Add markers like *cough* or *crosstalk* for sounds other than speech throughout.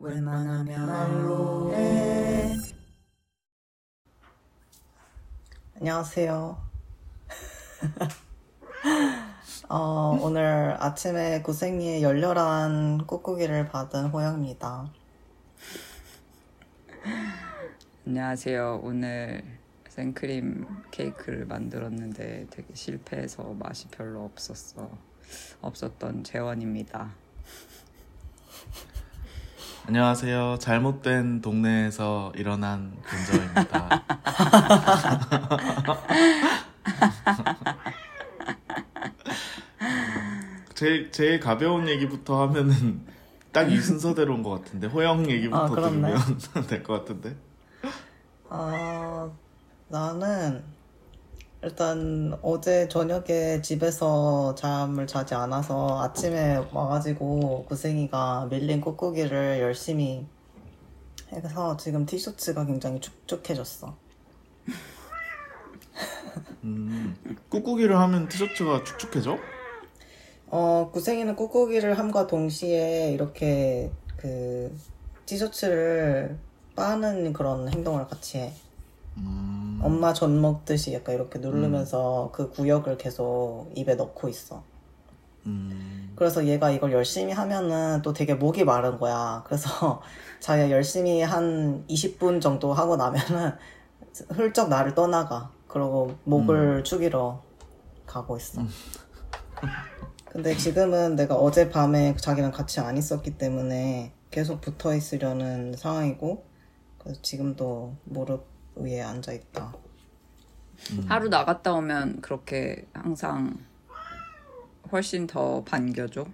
웬만하면 말로 해. 안녕하세요. *laughs* 어, 오늘 아침에 구생이의 열렬한 꾹꾹이를 받은 호영입니다. 안녕하세요. 오늘 생크림 케이크를 만들었는데 되게 실패해서 맛이 별로 없었어. 없었던 재원입니다. 안녕하세요. 잘못된 동네에서 일어난 근저입니다. *laughs* 제일, 제일 가벼운 얘기부터 하면은 딱 이 순서대로인 것 같은데 호영 얘기부터 아. 들으면 *laughs* 될 것 같은데 어, 나는 일단 어제 저녁에 집에서 잠을 자지 않아서 아침에 와가지고 구생이가 밀린 꾹꾹이를 열심히 해서 지금 티셔츠가 굉장히 축축해졌어. 음, 꾹꾹이를 하면 티셔츠가 축축해져? 어, 구생이는 꾹꾹이를 함과 동시에 이렇게 그 티셔츠를 빠는 그런 행동을 같이 해. 음, 엄마 전 먹듯이 약간 이렇게 누르면서 그 구역을 계속 입에 넣고 있어. 음, 그래서 얘가 이걸 열심히 하면은 또 되게 목이 마른 거야. 그래서 *laughs* 자기가 열심히 한 20분 정도 하고 나면은 *laughs* 훌쩍 나를 떠나가. 그러고 목을 죽이러 가고 있어. *laughs* 근데 지금은 내가 어젯밤에 자기랑 같이 안 있었기 때문에 계속 붙어 있으려는 상황이고, 그래서 지금도 무릎 위에 앉아 있다. 하루 나갔다 오면 그렇게 항상 훨씬 더 반겨줘.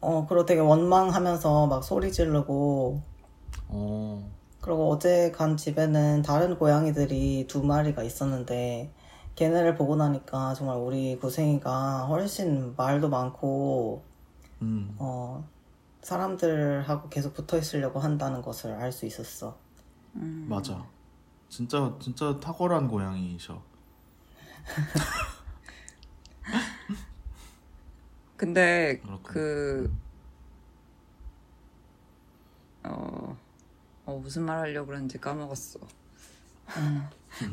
어, 그리고 되게 원망하면서 막 소리 지르고, 어, 그리고 어제 간 집에는 다른 고양이들이 두 마리가 있었는데, 걔네를 보고 나니까 정말 우리 고생이가 훨씬 말도 많고, 음, 어, 사람들하고 계속 붙어 있으려고 한다는 것을 알 수 있었어. 맞아. 진짜 진짜 탁월한 고양이셔. *laughs* 근데 그렇군. 그 어, 어 무슨 말 하려고 그랬는지 까먹었어.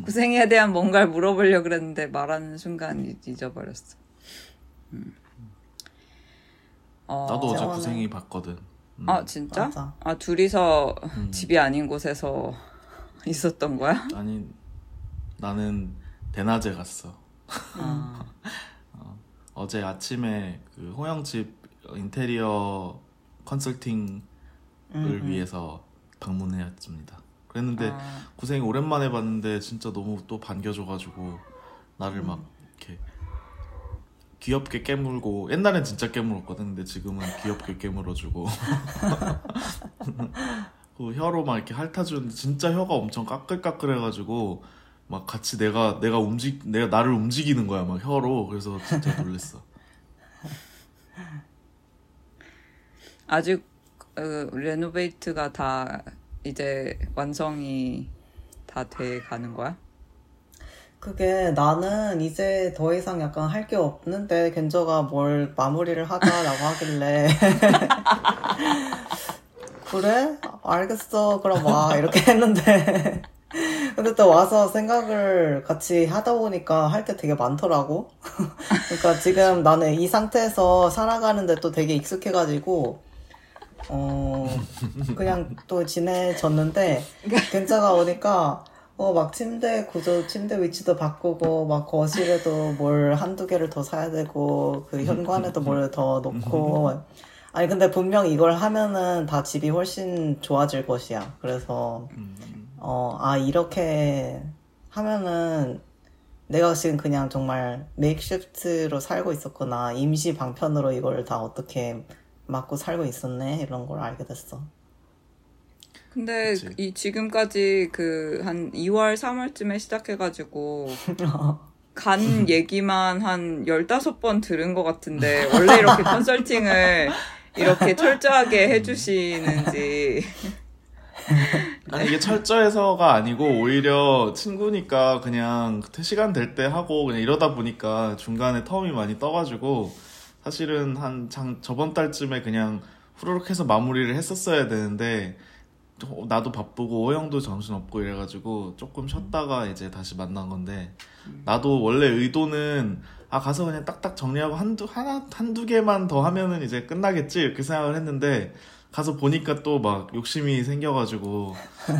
구생이에 대한 뭔가를 물어보려고 그랬는데 말하는 순간 잊- 잊어버렸어. 음. 어, 나도 어제 재원은- 구생이 봤거든. 음. 아 진짜? 맞아. 아 둘이서 음. 집이 아닌 곳에서 *laughs* 있었던 거야? 아니 나는 대낮에 갔어. 아, *laughs* 어 제 아침에 그 호영 집 인테리어 컨설팅을 음, 위해서 방문해왔습니다. 그랬는데 아, 구생이 오랜만에 봤는데 진짜 너무 또 반겨줘가지고 나를 막 이렇게 귀엽게 깨물고 옛날엔 진짜 깨물었거든. 근데 지금은 귀엽게 깨물어주고 *laughs* 그 혀로 막 이렇게 핥아주는데 진짜 혀가 엄청 까끌까끌해가지고 막 같이 내가 내가 움직 내가 나를 움직이는 거야 막 혀로 그래서 진짜 놀랬어. *laughs* 아직 어, 레노베이트가 다 이제 완성이 다 돼 가는 거야? 그게 나는 이제 더 이상 약간 할 게 없는데 겐저가 뭘 마무리를 하자라고 하길래. *laughs* 그래? 알겠어. 그럼 와. 이렇게 *laughs* 했는데. 근데 또 와서 생각을 같이 하다 보니까 할 게 되게 많더라고. *laughs* 그러니까 지금 나는 이 상태에서 살아가는데 또 되게 익숙해가지고 어 그냥 또 지내졌는데 겐자가 오니까 어 막 침대 구조 침대 위치도 바꾸고 막 거실에도 뭘 한두 개를 더 사야 되고 그 현관에도 뭘 더 놓고. 아니 근데 분명 이걸 하면은 다 집이 훨씬 좋아질 것이야. 그래서 어 아 이렇게 하면은 내가 지금 그냥 정말 메이크시프트로 살고 있었구나. 임시 방편으로 이걸 다 어떻게 맞고 살고 있었네? 이런 걸 알게 됐어 근데 그치. 이 지금까지 그 한 2월 3월쯤에 시작해 가지고 *laughs* 간 얘기만 한 15번 들은 것 같은데 원래 이렇게 컨설팅을 이렇게 철저하게 해 주시는지 아니 이게 철저해서가 아니고 오히려 친구니까 그냥 시간 될 때 하고 그냥 이러다 보니까 중간에 텀이 많이 떠가지고 사실은 한 장, 저번 달쯤에 그냥 후루룩 해서 마무리를 했었어야 되는데 어, 나도 바쁘고 호영도 정신 없고 이래가지고 조금 쉬었다가 이제 다시 만난 건데 나도 원래 의도는 아 가서 그냥 딱딱 정리하고 한두 하나 한두 개만 더 하면은 이제 끝나겠지 이렇게 생각을 했는데 가서 보니까 또 막 욕심이 생겨가지고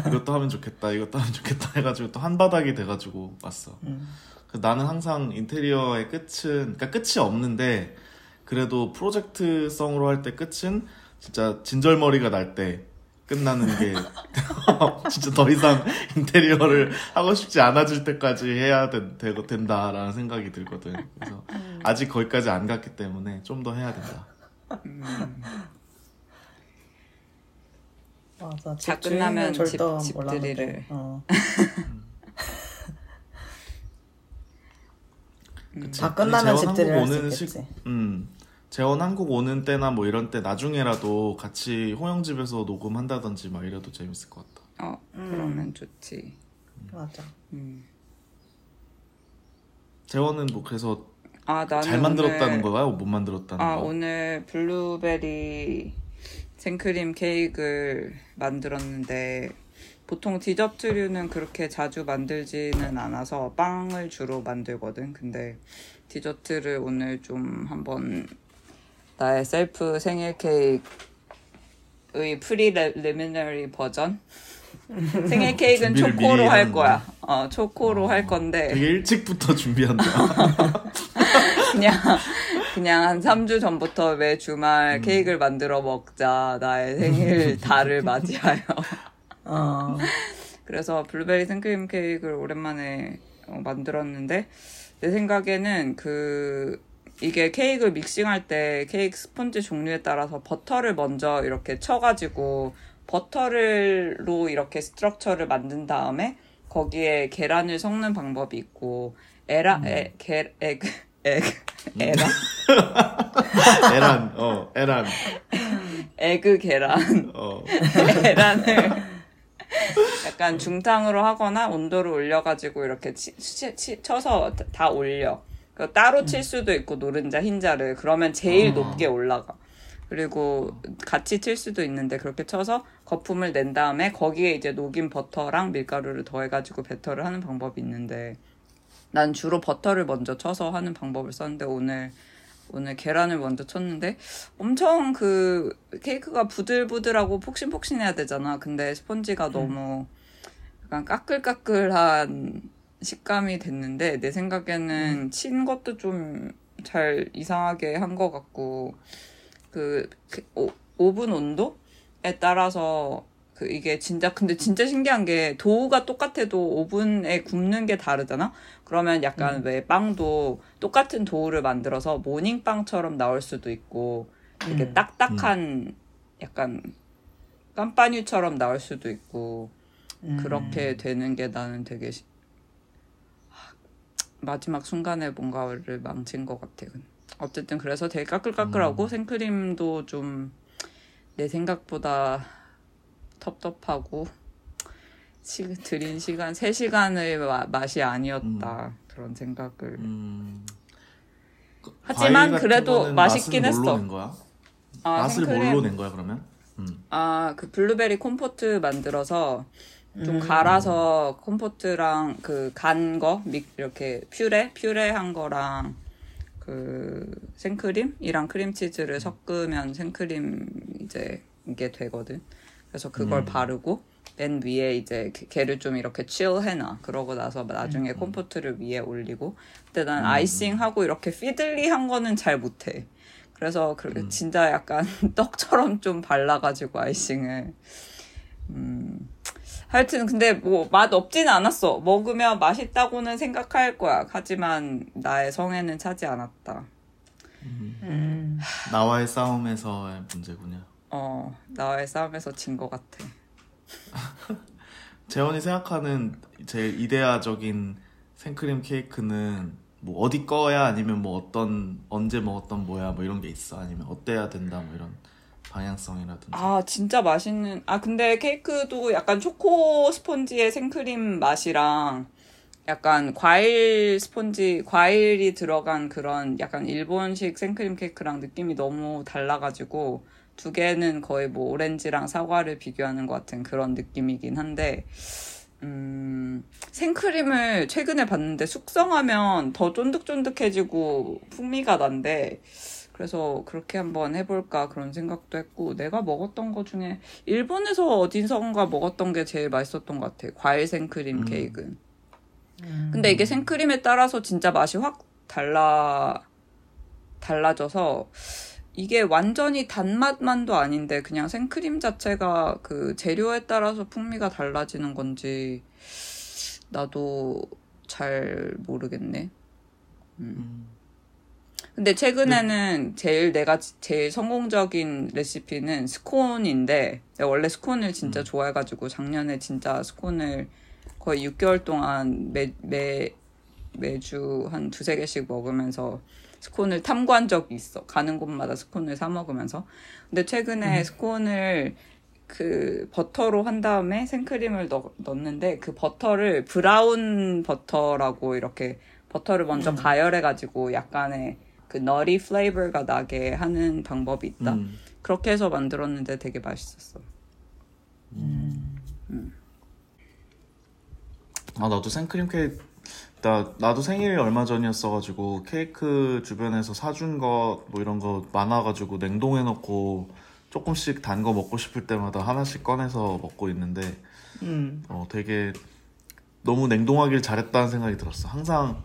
이것도 하면 좋겠다 이것도 하면 좋겠다 해가지고 또 한바닥이 돼가지고 왔어. 음. 그 나는 항상 인테리어의 끝은 그러니까 끝이 없는데 그래도 프로젝트성으로 할 때 끝은 진짜 진절머리가 날 때 끝나는 게 *laughs* 진짜 더 이상 인테리어를 하고 싶지 않아질 때까지 해야 된, 되고 된다라는 생각이 들거든. 그래서 아직 거기까지 안 갔기 때문에 좀 더 해야 된다. 맞아. 다집 끝나면 집- 절대 집들이를. 어. *laughs* 그치? 다 끝나면 집들이를 할수 오는 있겠지. 음, 재원 한국 오는 때나 뭐 이런 때 나중에라도 같이 호영 집에서 녹음한다든지 막 이래도 재밌을 것 같다. 어, 그러면 좋지. 맞아. 음. 재원은 뭐 그래서 아, 나는 잘 만들었다는 오늘, 거야? 못 만들었다는 아, 거야? 오늘 블루베리 생크림 케이크를 만들었는데 보통 디저트류는 그렇게 자주 만들지는 않아서 빵을 주로 만들거든. 근데 디저트를 오늘 좀 한번 나의 셀프 생일 케이크의 preliminary 버전? *laughs* 생일 케이크는 초코로 할 거야. 어, 초코로 할 건데. 되게 일찍부터 준비한다. *laughs* 그냥 그냥 한 3주 전부터 매 주말 케이크를 만들어 먹자 나의 생일 *laughs* 달을 맞이하여 어. 그래서 블루베리 생크림 케이크를 오랜만에 어, 만들었는데 내 생각에는 그 이게 케이크를 믹싱할 때 케이크 스펀지 종류에 따라서 버터를 먼저 이렇게 쳐가지고 버터를로 이렇게 structure를 만든 다음에 거기에 계란을 섞는 방법이 있고 에라 에, 게, egg egg 에라? *laughs* 에란, 어, 에란, egg 계란. 어, 계란을 *laughs* 약간 중탕으로 하거나 온도를 올려가지고 이렇게 치, 치, 치- 쳐서 다- 다 올려. 그 따로 칠 수도 있고 노른자 흰자를 그러면 제일 어. 높게 올라가. 그리고 같이 칠 수도 있는데 그렇게 쳐서 거품을 낸 다음에 거기에 이제 녹인 버터랑 밀가루를 더해가지고 배터를 하는 방법이 있는데 난 주로 버터를 먼저 쳐서 하는 방법을 썼는데 오늘 오늘 계란을 먼저 쳤는데 엄청 그 케이크가 부들부들하고 폭신폭신해야 되잖아. 근데 스펀지가 너무 약간 까끌까끌한 식감이 됐는데 내 생각에는 친 것도 좀 잘 이상하게 한 것 같고 그, 그 오, 오븐 온도에 따라서 그 이게 진짜 근데 진짜 신기한 게 도우가 똑같아도 오븐에 굽는 게 다르잖아. 그러면 약간 왜 빵도 똑같은 도우를 만들어서 모닝빵처럼 나올 수도 있고 이렇게 음. 딱딱한 약간 깜빠뉴처럼 나올 수도 있고 음. 그렇게 되는 게 나는 되게 마지막 순간에 뭔가를 망친 것 같아. 어쨌든 그래서 되게 까끌까끌하고 생크림도 좀 내 생각보다 텁텁하고 시, 들인 시간 3시간의 맛이 아니었다. 그런 생각을. 음. 하지만 과일 같은 그래도 맛있긴 했어. 아, 맛을 생크림. 뭘로 낸 거야 그러면? 음. 아, 그 블루베리 콤포트 만들어서 좀 음. 갈아서 compote랑 그 간 거, 믹, 이렇게 퓨레? 퓨레 한 거랑 그 생크림이랑 크림치즈를 섞으면 생크림 이제 이게 되거든. 그래서 그걸 음. 바르고 맨 위에 이제 게- 게를 좀 이렇게 칠해놔. 그러고 나서 나중에 compote를 위에 올리고. 근데 난 아이싱하고 이렇게 피들리한 거는 잘 못해. 그래서 그 진짜 약간 *laughs* 떡처럼 좀 발라가지고 아이싱을. 음. 하여튼 근데 뭐 맛 없지는 않았어. 먹으면 맛있다고는 생각할 거야. 하지만 나의 성에는 차지 않았다. 음. 나와의 싸움에서의 문제군요. 어, 나의 싸움에서 진 것 같아. *laughs* 재원이 생각하는 제일 이데아적인 생크림 케이크는 뭐 어디 거야 아니면 뭐 어떤 언제 먹었던 뭐야 뭐 이런 게 있어 아니면 어때야 된다 뭐 이런 방향성이라든지 아, 진짜 맛있는. 아, 근데 케이크도 약간 초코 스펀지의 생크림 맛이랑 약간 과일 스펀지, 과일이 들어간 그런 약간 일본식 생크림 케이크랑 느낌이 너무 달라가지고 두 개는 거의 뭐 오렌지랑 사과를 비교하는 것 같은 그런 느낌이긴 한데 음, 생크림을 최근에 봤는데 숙성하면 더 쫀득쫀득해지고 풍미가 난데 그래서 그렇게 한번 해볼까 그런 생각도 했고 내가 먹었던 거 중에 일본에서 어디선가 먹었던 게 제일 맛있었던 것 같아 과일 생크림 음. 케이크는 근데 이게 생크림에 따라서 진짜 맛이 확 달라 달라져서 이게 완전히 단맛만도 아닌데 그냥 생크림 자체가 그 재료에 따라서 풍미가 달라지는 건지 나도 잘 모르겠네. 음. 근데 최근에는 제일 내가 지- 제일 성공적인 레시피는 스콘인데 내가 원래 스콘을 진짜 좋아해가지고 작년에 진짜 스콘을 거의 6개월 동안 매, 매, 매주 한 두세 개씩 먹으면서 스콘을 탐구한 적이 있어. 가는 곳마다 스콘을 사 먹으면서. 근데 최근에 스콘을 그 버터로 한 다음에 생크림을 넣, 넣는데 그 버터를 brown butter라고 이렇게 버터를 먼저 가열해가지고 약간의 그 nutty flavor가 나게 하는 방법이 있다. 음. 그렇게 해서 만들었는데 되게 맛있었어. 아 나도 생크림 케이크 나 나도 생일 얼마 전이었어가지고 케이크 주변에서 사준 거 뭐 이런 거 많아가지고 냉동해 놓고 조금씩 단 거 먹고 싶을 때마다 하나씩 꺼내서 먹고 있는데 음. 어 되게 너무 냉동하길 잘했다는 생각이 들었어. 항상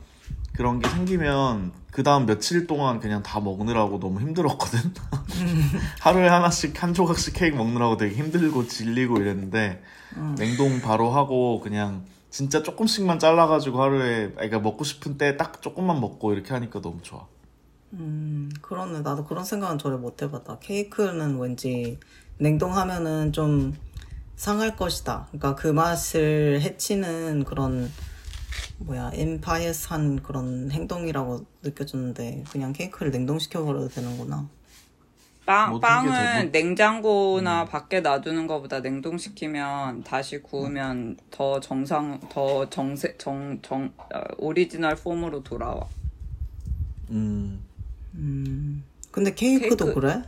그런 게 생기면 그 다음 며칠 동안 그냥 다 먹느라고 너무 힘들었거든. *laughs* 하루에 하나씩 한 조각씩 케이크 먹느라고 되게 힘들고 질리고 이랬는데 냉동 바로 하고 그냥 진짜 조금씩만 잘라가지고 하루에 그러니까 먹고 싶은 때 딱 조금만 먹고 이렇게 하니까 너무 좋아. 음, 그러네. 나도 그런 생각은 전혀 못 해봤다. 케이크는 왠지 냉동하면은 좀 상할 것이다. 그러니까 그 맛을 해치는 그런 뭐야 인파이어스한 그런 행동이라고 느껴졌는데 그냥 케이크를 냉동시켜 버려도 되는구나. 빵, 게 빵은 냉장고나 밖에 놔두는 것보다 냉동시키면 다시 구우면 더 정상, 더 정세, 정, 정, 어, original form으로 돌아와. 음, 음. 근데 케이크도 케이크. 그래?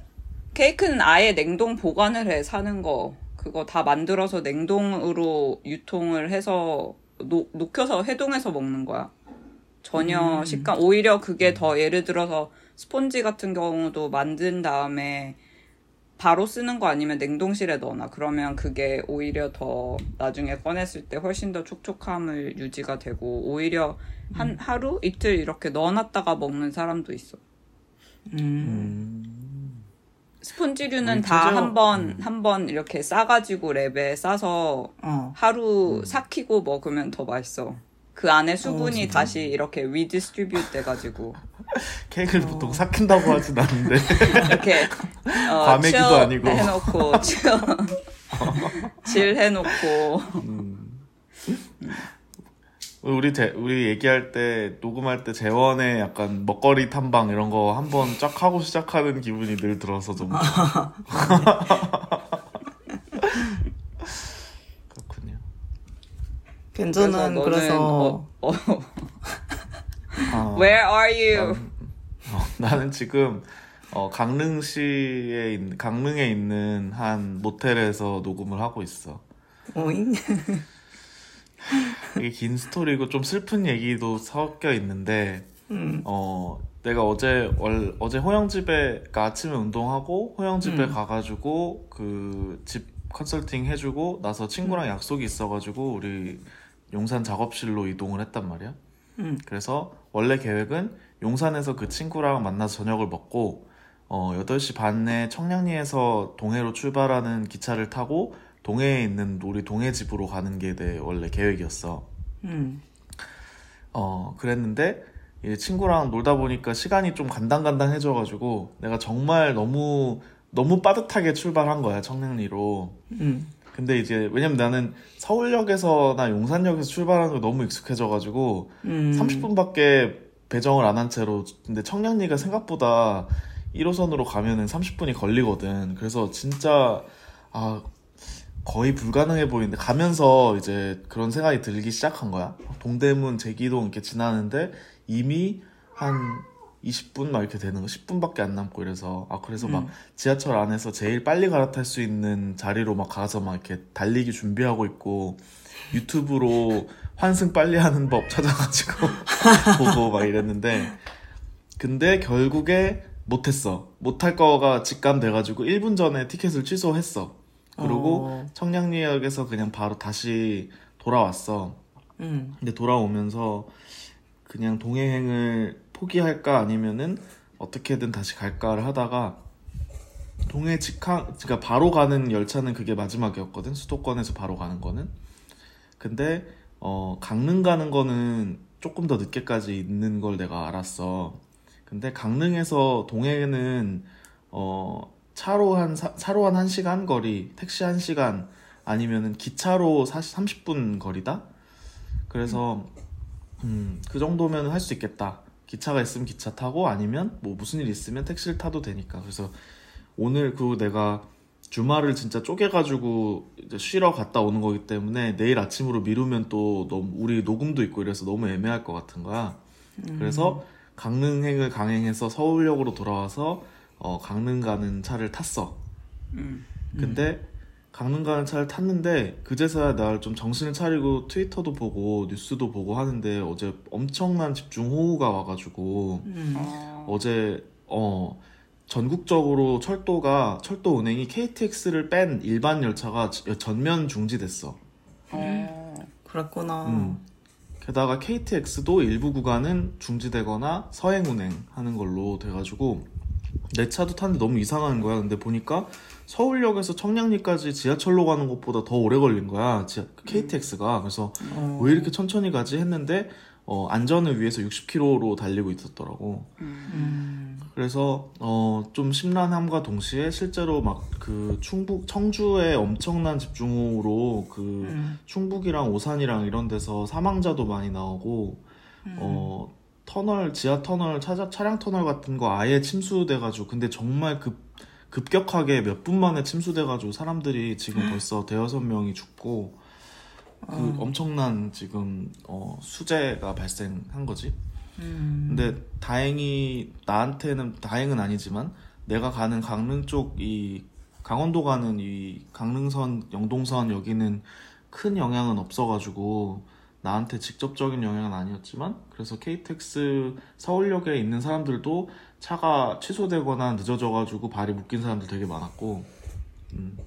케이크는 아예 냉동 보관을 해, 사는 거. 그거 다 만들어서 냉동으로 유통을 해서, 녹, 녹여서 해동해서 먹는 거야. 전혀 식감, 오히려 그게 더 예를 들어서 스폰지 같은 경우도 만든 다음에 바로 쓰는 거 아니면 냉동실에 넣어놔. 그러면 그게 오히려 더 나중에 꺼냈을 때 훨씬 더 촉촉함을 유지가 되고, 오히려 한 하루? 이틀 이렇게 넣어놨다가 먹는 사람도 있어. 음. 스폰지류는 우리 다한 번, 한 번 이렇게 싸가지고 랩에 싸서 어. 하루 삭히고 먹으면 더 맛있어. 그 안에 수분이 진짜? 다시 이렇게 redistribute 돼가지고. *laughs* 케이크를 보통 삭힌다고 하진 않는데. *laughs* 이렇게 어, 과메기도 아니고. 해놓고 chill, *laughs* chill 해놓고 우리 재, 우리 얘기할 때 녹음할 때 재원의 약간 먹거리 탐방 이런 거 한번 쫙 하고 시작하는 기분이 늘 들어서 좀 *laughs* 그렇군요. 괜찮은 그래서, 어, 어, *laughs* 아, Where are you? 어, 나는 지금 어, 강릉시에 있, 강릉에 있는 한 모텔에서 녹음을 하고 있어. 오잉? *laughs* 이게 긴 스토리고 좀 슬픈 얘기도 섞여 있는데 음. 어 내가 어제 월, 어제 호영 집에 그러니까 아침에 운동하고 호영 집에 음. 가가지고 그 집 컨설팅 해주고 나서 친구랑 약속이 있어가지고 우리 용산 작업실로 이동을 했단 말이야. 음. 그래서 원래 계획은 용산에서 그 친구랑 만나서 저녁을 먹고 어 8시 반에 청량리에서 동해로 출발하는 기차를 타고 동해에 있는 우리 동해 집으로 가는 게 내 원래 계획이었어. 음. 어, 그랬는데, 이 친구랑 놀다 보니까 시간이 좀 간당간당해져가지고, 내가 정말 너무, 너무 빠듯하게 출발한 거야, 청량리로. 음. 근데 이제, 왜냐면 나는 서울역에서나 용산역에서 출발하는 거 너무 익숙해져가지고, 음. 30분밖에 배정을 안 한 채로, 근데 청량리가 생각보다 1호선으로 가면은 30분이 걸리거든. 그래서 진짜, 아, 거의 불가능해 보이는데 가면서 이제 그런 생각이 들기 시작한 거야. 동대문, 제기동 이렇게 지나는데 이미 한 20분 막 이렇게 되는 거 10분밖에 안 남고 이래서. 아 그래서 막 지하철 안에서 제일 빨리 갈아탈 수 있는 자리로 막 가서 막 이렇게 달리기 준비하고 있고 유튜브로 환승 빨리 하는 법 찾아가지고 *laughs* 보고 막 이랬는데 근데 결국에 못했어. 못할 거가 직감돼가지고 1분 전에 티켓을 취소했어 그리고 어. 청량리역에서 그냥 바로 다시 돌아왔어 음. 근데 돌아오면서 그냥 동해행을 포기할까 아니면은 어떻게든 다시 갈까를 하다가 동해 직항 그러니까 바로 가는 열차는 그게 마지막이었거든 수도권에서 바로 가는 거는 근데 어 강릉 가는 거는 조금 더 늦게까지 있는 걸 내가 알았어 근데 강릉에서 동해는 어 차로 한 사- 차로 한 1시간 거리 택시 1시간 아니면은 기차로 40, 30분 거리다 그래서 음, 그 정도면 할 수 있겠다. 기차가 있으면 기차 타고 아니면 뭐 무슨 일 있으면 택시를 타도 되니까. 그래서 오늘 그 내가 주말을 진짜 쪼개가지고 이제 쉬러 갔다 오는 거기 때문에 내일 아침으로 미루면 또 너무 우리 녹음도 있고 이래서 너무 애매할 것 같은 거야. 그래서 강릉행을 강행해서 서울역으로 돌아와서 어, 강릉 가는 차를 탔어. 음. 근데 강릉 가는 차를 탔는데 그제서야 나좀 정신을 차리고 트위터도 보고 뉴스도 보고 하는데 어제 엄청난 집중 호우가 와가지고 음. 어, 어제 어 전국적으로 철도가 철도 운행이 KTX를 뺀 일반 열차가 지- 전면 중지됐어. 어, 그랬구나. 음. 게다가 KTX도 일부 구간은 중지되거나 서행 운행하는 걸로 돼가지고 내 차도 탔는데 너무 이상한 거야. 근데 보니까 서울역에서 청량리까지 지하철로 가는 것보다 더 오래 걸린 거야. 지하- KTX가 그래서 어. 왜 이렇게 천천히 가지 했는데 어, 안전을 위해서 60km로 달리고 있었더라고. 음. 그래서 어, 좀 심란함과 동시에 실제로 막 그 충북 청주에 엄청난 집중호우로 그 음. 충북이랑 오산이랑 이런 데서 사망자도 많이 나오고 어 터널 지하 터널 차자, 차량 터널 같은 거 아예 침수돼 가지고 근데 정말 급 급격하게 몇 분 만에 침수돼 가지고 사람들이 지금 벌써 대여섯 명이 죽고 그 엄청난 지금 어, 수재가 발생한 거지. 음. 근데 다행히 나한테는 다행은 아니지만 내가 가는 강릉 쪽 이 강원도 가는 이 강릉선 영동선 여기는 큰 영향은 없어가지고 나한테 직접적인 영향은 아니었지만 그래서 KTX 서울역에 있는 사람들도 차가 취소되거나 늦어져가지고 발이 묶인 사람들 되게 많았고 음.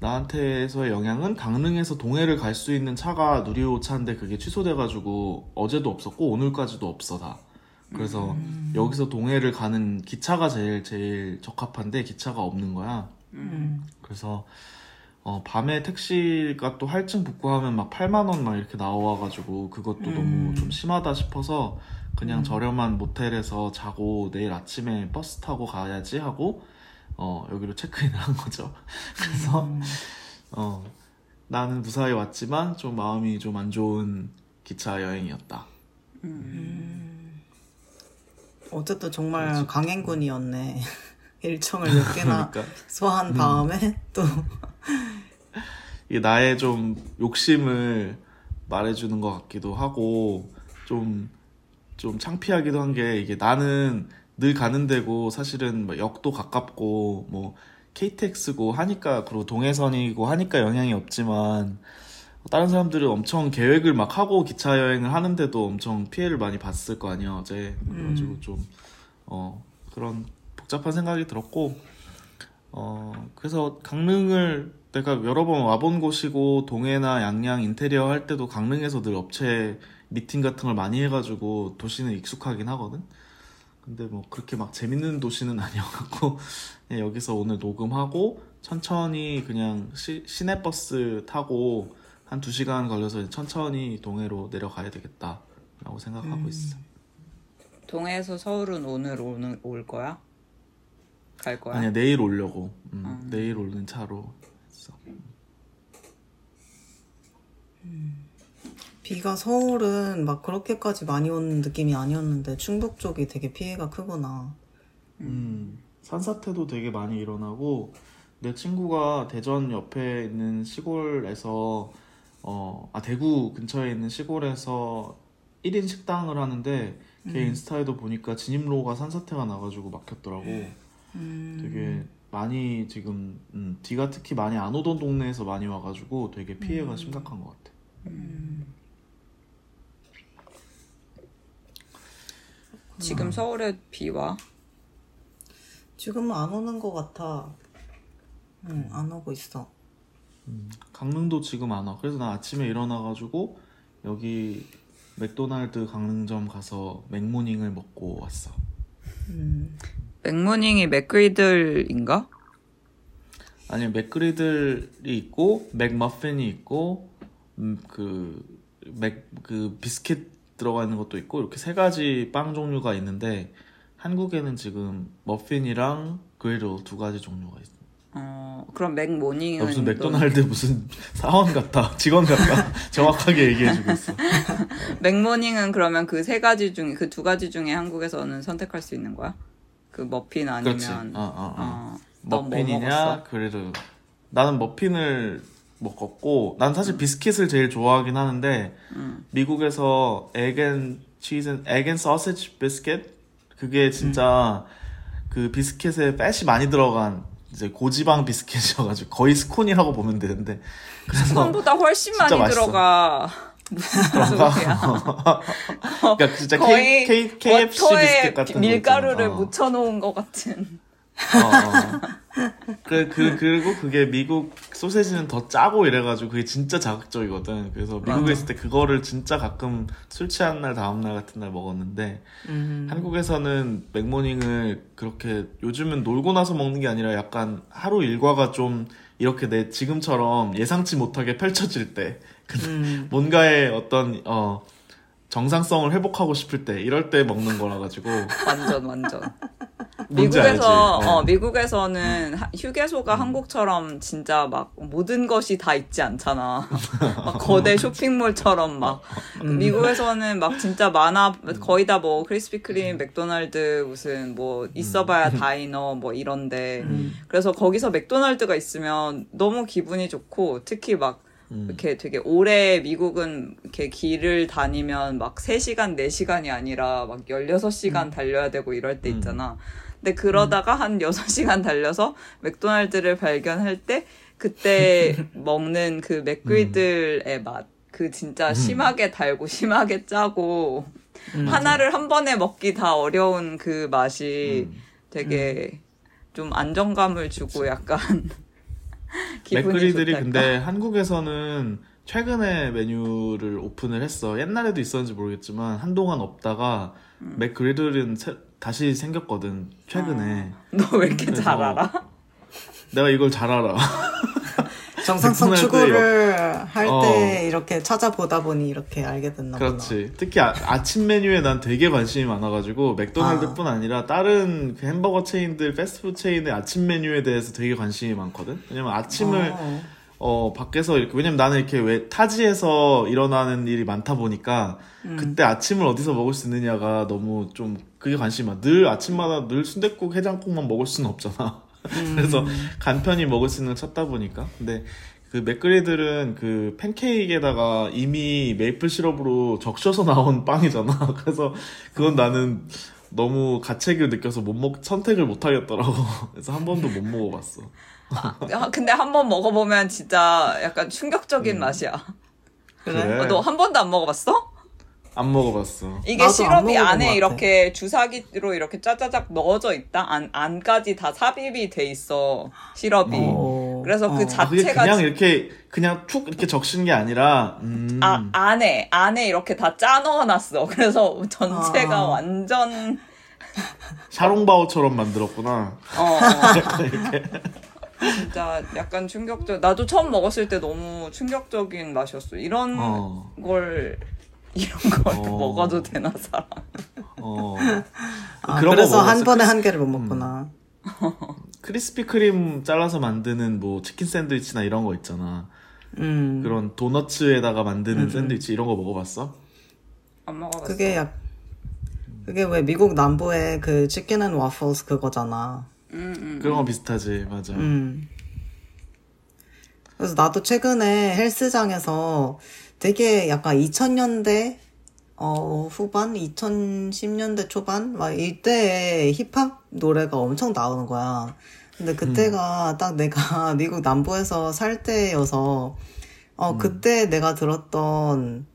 나한테서의 영향은 강릉에서 동해를 갈 수 있는 차가 누리호 차인데 그게 취소돼가지고 어제도 없었고 오늘까지도 없어 다. 그래서 여기서 동해를 가는 기차가 제일 제일 적합한데 기차가 없는 거야. 음. 그래서 어, 밤에 택시가 또 할증 붙고 하면 막 8만 원 막 이렇게 나와가지고 그것도 음. 너무 좀 심하다 싶어서 그냥 저렴한 모텔에서 자고 내일 아침에 버스 타고 가야지 하고 어, 여기로 체크인을 한 거죠. *laughs* 그래서 음. 어, 나는 무사히 왔지만 좀 마음이 좀 안 좋은 기차 여행이었다. 어쨌든 정말 강행군이었네. *laughs* *laughs* 일정을 몇 개나 그러니까 소화한 다음에 또 이게 나의 좀 욕심을 말해주는 것 같기도 하고 좀, 좀 창피하기도 한 게 이게 나는 늘 가는 데고 사실은 뭐 역도 가깝고 뭐 KTX고 하니까 그리고 동해선이고 하니까 영향이 없지만 다른 사람들은 엄청 계획을 막 하고 기차 여행을 하는데도 엄청 피해를 많이 봤을 거 아니야 어제. 그래가지고 좀 어, 그런 복잡한 생각이 들었고 어, 그래서 강릉을 내가 여러 번 와본 곳이고 동해나 양양 인테리어 할 때도 강릉에서 늘 업체 미팅 같은 걸 많이 해가지고 도시는 익숙하긴 하거든. 근데 뭐 그렇게 막 재밌는 도시는 *laughs* 아니어갖고 그냥 여기서 오늘 녹음하고 천천히 그냥 시, 시내버스 타고 한두 시간 걸려서 천천히 동해로 내려가야 되겠다라고 생각하고 있어. 동해에서 서울은 오늘 오는 올 거야? 갈 거야? 아니야 내일 오려고. 음, 내일 오는 차로 했어. 비가 서울은 막 그렇게까지 많이 오는 느낌이 아니었는데 충북 쪽이 되게 피해가 크구나. 음, 산사태도 되게 많이 일어나고 내 친구가 대전 옆에 있는 시골에서 어, 아 대구 근처에 있는 시골에서 1인 식당을 하는데 걔 음. 인스타에도 보니까 진입로가 산사태가 나가지고 막혔더라고. 음. 되게 많이 지금 음, 디가 특히 많이 안 오던 동네에서 많이 와가지고 되게 피해가 심각한 것 같아. 지금 서울에 비 와. 지금은 안 오는 것 같아. 응, 안 오고 있어. 강릉도 지금 안 와. 그래서 나 아침에 일어나가지고 여기 맥도날드 강릉점 가서 맥모닝을 먹고 왔어. 음. 맥모닝이 맥그리들인가? 아니 맥그리들이 있고 맥머핀이 있고 음, 그맥그 비스킷 들어가 있는 것도 있고 이렇게 세 가지 빵 종류가 있는데 한국에는 지금 머핀이랑 그리들 두 가지 종류가 있어. 어, 그럼 맥모닝은 나 무슨 너- 맥도날드 무슨 *laughs* 사원 같다 직원 같다 *laughs* 정확하게 얘기해주고 있어. *laughs* 맥모닝은 그러면 그 세 가지 중에 그 두 가지 중에 한국에서는 선택할 수 있는 거야? 그 머핀 아니면. 어, 어, 어. 어, 넌뭐 머핀이냐 먹었어? 그래도 나는 머핀을 먹었고 난 사실 비스킷을 제일 좋아하긴 하는데 음. 미국에서 egg and cheese egg and sausage biscuit 그게 진짜 그 비스킷에 팻이 많이 들어간 이제 고지방 비스킷이어가지고 거의 스콘이라고 보면 되는데 그래서 스콘보다 훨씬 많이 맛있어. 들어가. 무슨 소리야? *laughs* 그러니까 진짜 거의 K, K, KFC 비스킷 같은 거 밀가루를. 어. 묻혀놓은 것 같은. 어, 어. 그, 그, 그리고 그게 미국 소세지는 더 짜고 이래가지고 그게 진짜 자극적이거든. 그래서 미국에 맞아. 있을 때 그거를 진짜 가끔 술 취한 날, 다음날 같은 날 먹었는데, 음. 한국에서는 맥모닝을 그렇게 요즘은 놀고 나서 먹는 게 아니라 약간 하루 일과가 좀 이렇게 내 지금처럼 예상치 못하게 펼쳐질 때, 음. 뭔가의 어떤, 어, 정상성을 회복하고 싶을 때, 이럴 때 먹는 거라 가지고. 완전 완전. *laughs* 미국에서? 어. 음. 어 미국에서는 하- 휴게소가 한국처럼 진짜 막 모든 것이 다 있지 않잖아. *laughs* 막 거대 쇼핑몰처럼 막 음. 미국에서는 막 진짜 많아 거의 다 뭐 크리스피 크림, 맥도날드 무슨 뭐 있어봐야 음. *laughs* 다이너 뭐 이런데 그래서 거기서 맥도날드가 있으면 너무 기분이 좋고 특히 막 음. 이렇게 되게 오래 미국은 이렇게 길을 다니면 막 3시간, 4시간이 아니라 막 16시간 달려야 되고 이럴 때 음. 있잖아. 근데 그러다가 한 6시간 달려서 맥도날드를 발견할 때 그때 *laughs* 먹는 그 맥그리들의 맛. 그 진짜 심하게 달고 심하게 짜고 하나를 한 번에 먹기 다 어려운 그 맛이 음. 되게 좀 안정감을 주고 약간 *laughs* 맥그리들이 좋달까? 근데 한국에서는 최근에 메뉴를 오픈을 했어. 옛날에도 있었는지 모르겠지만 한동안 없다가 음. 맥그리들은 새- 다시 생겼거든. 최근에. 너왜 이렇게 잘 알아? 내가 이걸 잘 알아. *laughs* 정상성 추구를 할때 어. 이렇게 찾아보다 보니 이렇게 알게 됐나 보다. 그렇지. 특히 아, 침 메뉴에 난 되게 관심이 많아가지고 맥도날드뿐 아. 니라 다른 그 햄버거 체인들, 패스트푸드 체인의 아침 메뉴에 대해서 되게 관심이 많거든. 왜냐면 아침을 어. 어, 밖에서 이렇게, 왜냐면 나는 이렇게 왜 타지에서 일어나는 일이 많다 보니까, 그때 아침을 어디서 먹을 수 있느냐가 너무 좀, 그게 관심이 많아. 늘 아침마다 늘 순댓국, 해장국만 먹을 수는 없잖아. 그래서 간편히 먹을 수 있는 걸 찾다 보니까. 근데 그 맥그리들은 그 팬케이크에다가 이미 메이플 시럽으로 적셔서 나온 *laughs* 빵이잖아. 그래서 그건 나는 너무 가책을 느껴서 못 먹, 선택을 못 하겠더라고. *laughs* 그래서 한 번도 못 먹어봤어. 아, 근데 한 번 먹어보면 진짜 약간 충격적인 맛이야. 그래? 어, 너한 번도 안 먹어봤어? 안 먹어봤어. 이게 안 시럽이 것 안에. 이렇게 주사기로 이렇게 짜자작 넣어져 있다? 안, 안까지 다 삽입이 돼 있어. 시럽이. 어. 그래서 그 어. 자- 아, 그게 자체가 그냥 지- 이렇게 그냥 툭 이렇게 적시는 게 아니라 음. 아, 안에, 안에 이렇게 다 짜 넣어놨어. *laughs* 그래서 전체가 아. 완전, 샤롱바오처럼 만들었구나. 어, 어. *laughs* 진짜 약간 충격적. 나도 처음 먹었을 때 너무 충격적인 맛이었어. 이런 어. 걸 이런 걸 어. 먹어도 되나 사람? 어. 아, 거 그래서 한. 번에 한 개를 못 먹구나. 크리스피 크림 잘라서 만드는 뭐 치킨 샌드위치나 이런 거 있잖아. 음. 그런 도너츠에다가 만드는 샌드위치 이런 거 먹어봤어? 안 먹어봤어. 그게 약 그게 왜 미국 남부의 그 chicken and waffles 그거잖아. 음, 음. 그런 거 비슷하지, 맞아. 음. 그래서 나도 최근에 헬스장에서 되게 약간 2000년대 어, 후반? 2010년대 초반? 막 이때 힙합 노래가 엄청 나오는 거야. 근데 그때가 딱 내가 *laughs* 미국 남부에서 살 때여서, 어, 그때 내가 들었던,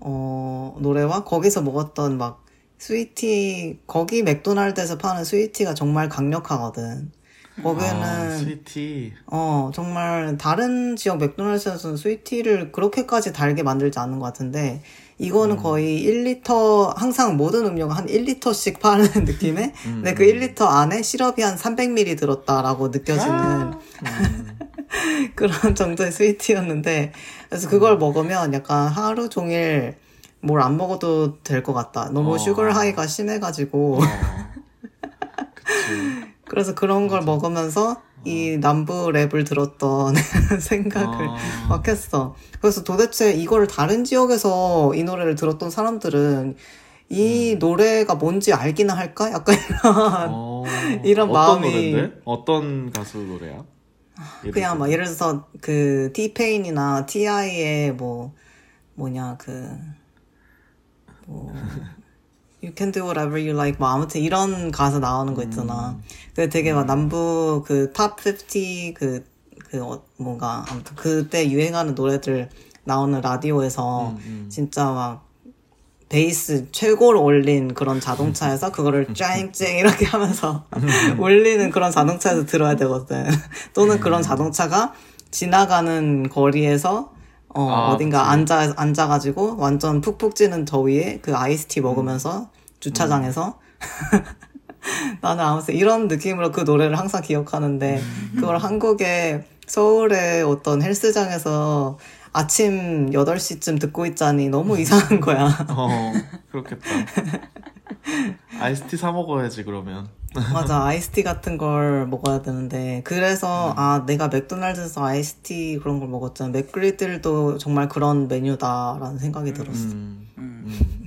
어, 노래와 거기서 먹었던 막 스위티, 거기 맥도날드에서 파는 스위티가 정말 강력하거든. 거기는, 아, sweet tea. 어, 정말 다른 지역 맥도날드에서는 sweet tea를 그렇게까지 달게 만들지 않는 것 같은데, 이거는 거의 1리터, 항상 모든 음료가 한 1리터씩 파는 *laughs* 느낌에, 근데 그 1리터 안에 시럽이 한 300ml 들었다라고 느껴지는 *laughs* 그런 정도의 sweet tea였는데, 그래서 그걸 먹으면 약간 하루 종일 뭘 안 먹어도 될 것 같다. 너무 어. sugar high가 심해가지고. 어. *laughs* 그래서 그런 걸 먹으면서 이 남부 랩을 들었던 *laughs* 생각을 아. 막 했어. 그래서 도대체 이거를 다른 지역에서 이 노래를 들었던 사람들은 이 음. 노래가 뭔지 알기나 할까? 약간 이런 어. *laughs* 이런 어떤 마음이- 노래인데? 어떤 가수 노래야? 예를 그냥 막 들어. 예를 들어서 그 T-Pain이나 T.I.의 뭐 뭐냐 그 뭐 You can do whatever you like 뭐 아무튼 이런 가사 나오는 거 있잖아. 그 되게 막 남부 그 top 50 그, 그, 어, 뭔가, 아무튼 그때 유행하는 노래들 나오는 라디오에서 음, 진짜 막 베이스 최고로 올린 그런 자동차에서 그거를 *laughs* 쨍쨍 이렇게 하면서 *laughs* 올리는 그런 자동차에서 들어야 되거든. *laughs* 또는 그런 자동차가 지나가는 거리에서 어, 아, 어딘가 그치. 앉아, 앉아가지고 완전 푹푹 찌는 더위에 그 아이스티 먹으면서 주차장에서 *laughs* 나는 아무튼 이런 느낌으로 그 노래를 항상 기억하는데 그걸 한국의 서울의 어떤 헬스장에서 아침 8시쯤 듣고 있자니 너무 이상한 거야. *laughs* 어, 그렇겠다. 아이스티 사 먹어야지 그러면. *laughs* 맞아. 아이스티 같은 걸 먹어야 되는데. 그래서, 아, 내가 맥도날드에서 아이스티 그런 걸 먹었잖아. 맥그리들도 정말 그런 메뉴다라는 생각이 들었어. 음, 음.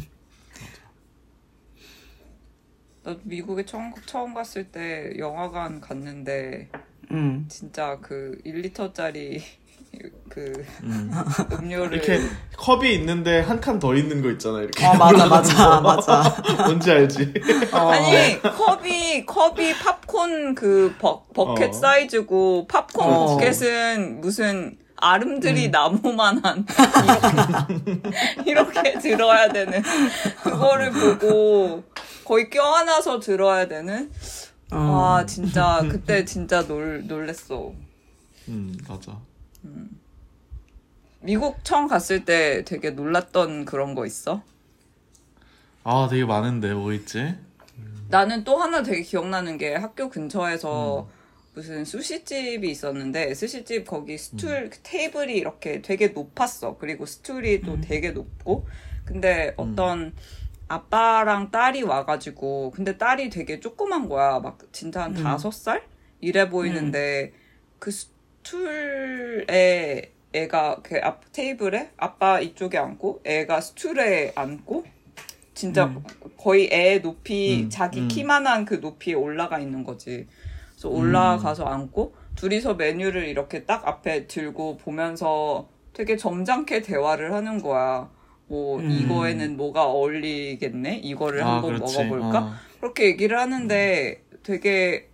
나도 미국에 처음, 처음 갔을 때 영화관 갔는데 음. 진짜 그 1리터짜리 *laughs* 그 음. 음료를 이렇게 컵이 있는데 한 칸 더 있는 거 있잖아. 이렇게. 어, 맞아, 맞아, 거. *laughs* 맞아. 뭔지 알지? 어. 아니 컵이 컵이 팝콘 그 버, 버켓 어. 사이즈고 팝콘 어. 버켓은 무슨 아름드리 음. 나무만한 이렇게, *laughs* 이렇게 들어야 되는 그거를 보고 거의 껴안아서 들어야 되는 어. 와 진짜 그때 진짜 놀 놀랬어 음, 맞아. 미국 처음 갔을 때 되게 놀랐던 그런 거 있어? 아, 되게 많은데 뭐 있지? 나는 또 하나 되게 기억나는 게 학교 근처에서 음. 무슨 스시집이 있었는데 스시집 거기 스툴 음. 테이블이 이렇게 되게 높았어. 그리고 스툴이 또 되게 높고 근데 음. 어떤 아빠랑 딸이 와가지고 근데 딸이 되게 조그만 거야. 막 진짜 한 음. 다섯 살 이래 보이는데 그 스툴에 애가 그 앞 테이블에 아빠 이쪽에 앉고 애가 스툴에 앉고 진짜 음. 거의 애 높이 음, 자기 음. 키만한 그 높이에 올라가 있는 거지. 그래서 올라가서 앉고 둘이서 메뉴를 이렇게 딱 앞에 들고 보면서 되게 점잖게 대화를 하는 거야. 뭐 음. 이거에는 뭐가 어울리겠네. 이거를 아, 한번 그렇지. 먹어볼까? 어. 그렇게 얘기를 하는데 되게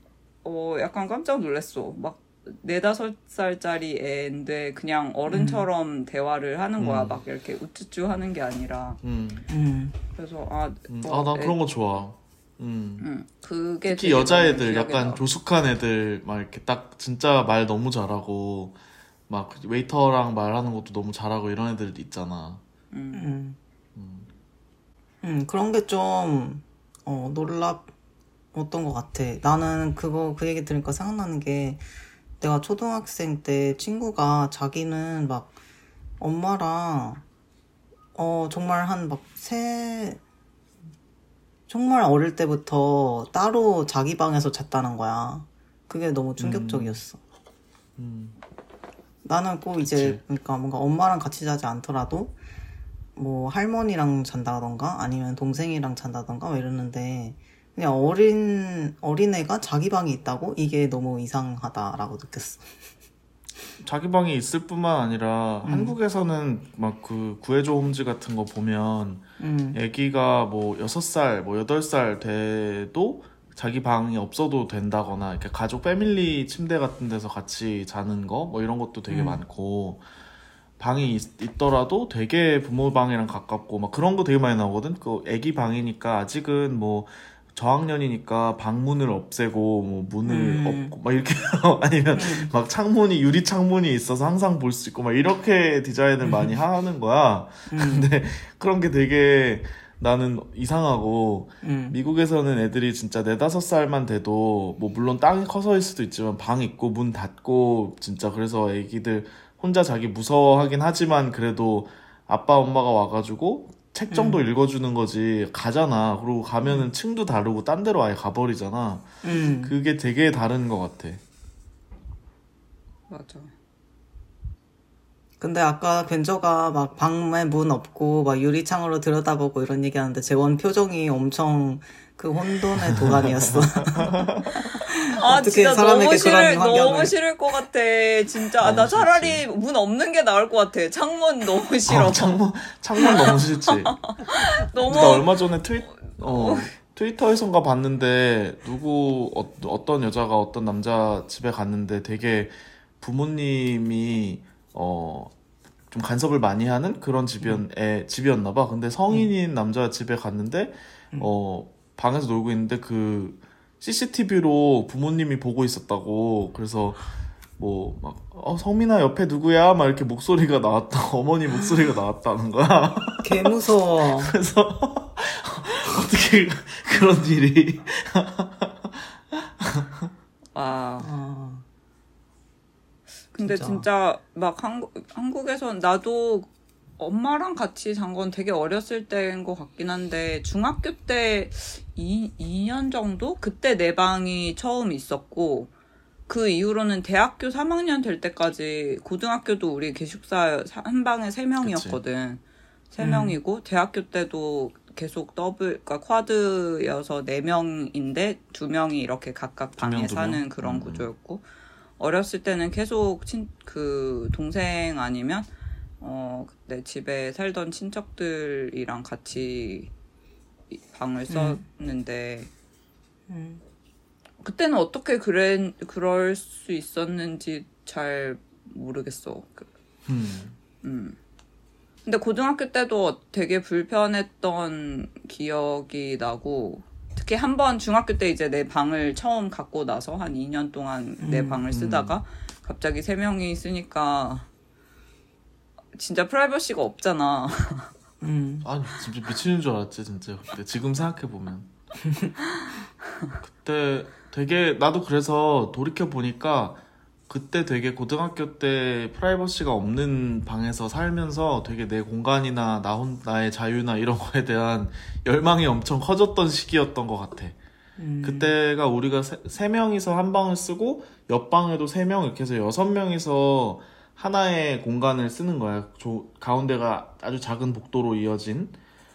어 약간 깜짝 놀랐어. 막 네다섯 살짜리 애인데 그냥 어른처럼 대화를 하는 거야. 음. 막 이렇게 우쭈쭈 하는 게 아니라. 음, 음. 그래서 아, 음. 어, 아, 나 그런 거 좋아. 음. 응, 그게 특히 여자애들 약간. 조숙한 애들 막 이렇게 딱 진짜 말 너무 잘하고 막 웨이터랑 말하는 것도 너무 잘하고 이런 애들 있잖아. 음. 음. 음, 그런 게 좀, 어, 놀랍었던 것 같아. 나는 그거, 그 얘기 들으니까 생각나는 게, 내가 초등학생 때 친구가 자기는 막, 엄마랑, 어, 정말 한 막, 세, 정말 어릴 때부터 따로 자기 방에서 잤다는 거야. 그게 너무 충격적이었어. 음. 나는 꼭 이제 그러니까 뭔가 엄마랑 같이 자지 않더라도 뭐 할머니랑 잔다던가 아니면 동생이랑 잔다던가 뭐 이러는데 그냥 어린 어린애가 자기 방이 있다고 이게 너무 이상하다라고 느꼈어. 자기 방이 있을 뿐만 아니라 음. 한국에서는 막 그 구해줘 홈즈 같은 거 보면 음. 애기가 뭐 6살, 뭐 8살 돼도 자기 방이 없어도 된다거나 이렇게 가족 패밀리 침대 같은 데서 같이 자는 거 뭐 이런 것도 되게 음. 많고 방이 있, 더라도 되게 부모 방이랑 가깝고 막 그런 거 되게 많이 나오거든. 그 애기 방이니까 아직은 뭐 저학년이니까 방문을 없애고 뭐 문을 음. 없고 막 이렇게 *laughs* 아니면 막 창문이 유리 창문이 있어서 항상 볼 수 있고 막 이렇게 디자인을 많이 하는 거야. 음. 근데 그런 게 되게 나는 이상하고 음. 미국에서는 애들이 진짜 네다섯 살만 돼도 뭐 물론 땅이 커서일 수도 있지만 방 있고 문 닫고 진짜 그래서 애기들 혼자 자기 무서워하긴 하지만 그래도 아빠 엄마가 와가지고 책 정도 읽어주는 거지 가잖아. 그리고 가면은 층도 다르고 딴 데로 아예 가버리잖아. 음. 그게 되게 다른 것 같아. 맞아. 근데 아까 벤저가 막 방에 문 없고 막 유리창으로 들여다보고 이런 얘기하는데 재원 표정이 엄청 그 혼돈의 도가니였어. *laughs* 아 어떻게 진짜 사람에게 너무 싫을 너무 싫을 것 같아. 진짜 아, 나 너무 차라리 문 없는 게 나을 것 같아. 창문 너무 싫어. 아, 창문 창문 너무 싫지 *laughs* 너무 나 얼마 전에 트위, 어, 트위터에선가 봤는데 누구 어, 어떤 여자가 어떤 남자 집에 갔는데 되게 부모님이 어, 좀 간섭을 많이 하는 그런 집이었, 애, 집이었나 봐. 근데 성인인 남자 집에 갔는데 어, 방에서 놀고 있는데 그 CCTV로 부모님이 보고 있었다고. 그래서 뭐 막 어, 성민아 옆에 누구야? 막 이렇게 목소리가 나왔다. *laughs* 어머니 목소리가 나왔다는 거야. *laughs* 개 무서워. *laughs* 그래서 어떻게 그런 일이 아 어. 근데 진짜. 진짜, 막 한국 한국에선 나도 엄마랑 같이 잔 건 되게 어렸을 때인 것 같긴 한데 중학교 때 2, 2년 정도 그때 내 방이 처음 있었고 그 이후로는 대학교 3학년 될 때까지 고등학교도 우리 기숙사 한 방에 3명이었거든. 세 음. 명이고 대학교 때도 계속 더블 그러니까 쿼드여서 4명인데 2명이 이렇게 각각 명, 방에 두 사는 명? 그런 음. 구조였고 어렸을 때는 계속 친 그 동생 아니면 어 그때 집에 살던 친척들이랑 같이 이- 방을 썼는데 음. 그때는 어떻게 그래 그럴 수 있었는지 잘 모르겠어. 그- 음. 음. 근데 고등학교 때도 되게 불편했던 기억이 나고 특히 한 번 중학교 때 이제 내 방을 처음 갖고 나서 한 2년 동안 내 음, 방을 쓰다가 갑자기 세 명이 있으니까 진짜 프라이버시가 없잖아. 음. *laughs* 아니 진짜 미치는 줄 알았지 진짜 그때 지금 생각해 보면 *laughs* 그때 되게 나도 그래서 돌이켜 보니까 그때 되게 고등학교 때 프라이버시가 없는 방에서 살면서 되게 내 공간이나 나 혼, 나의 자유나 이런 거에 대한 열망이 엄청 커졌던 시기였던 것 같아. 음. 그때가 우리가 세, 세 명이서 한 방을 쓰고 옆방에도 세 명 이렇게 해서 여섯 명이서 하나의 공간을 쓰는 거야. 조- 가운데가 아주 작은 복도로 이어진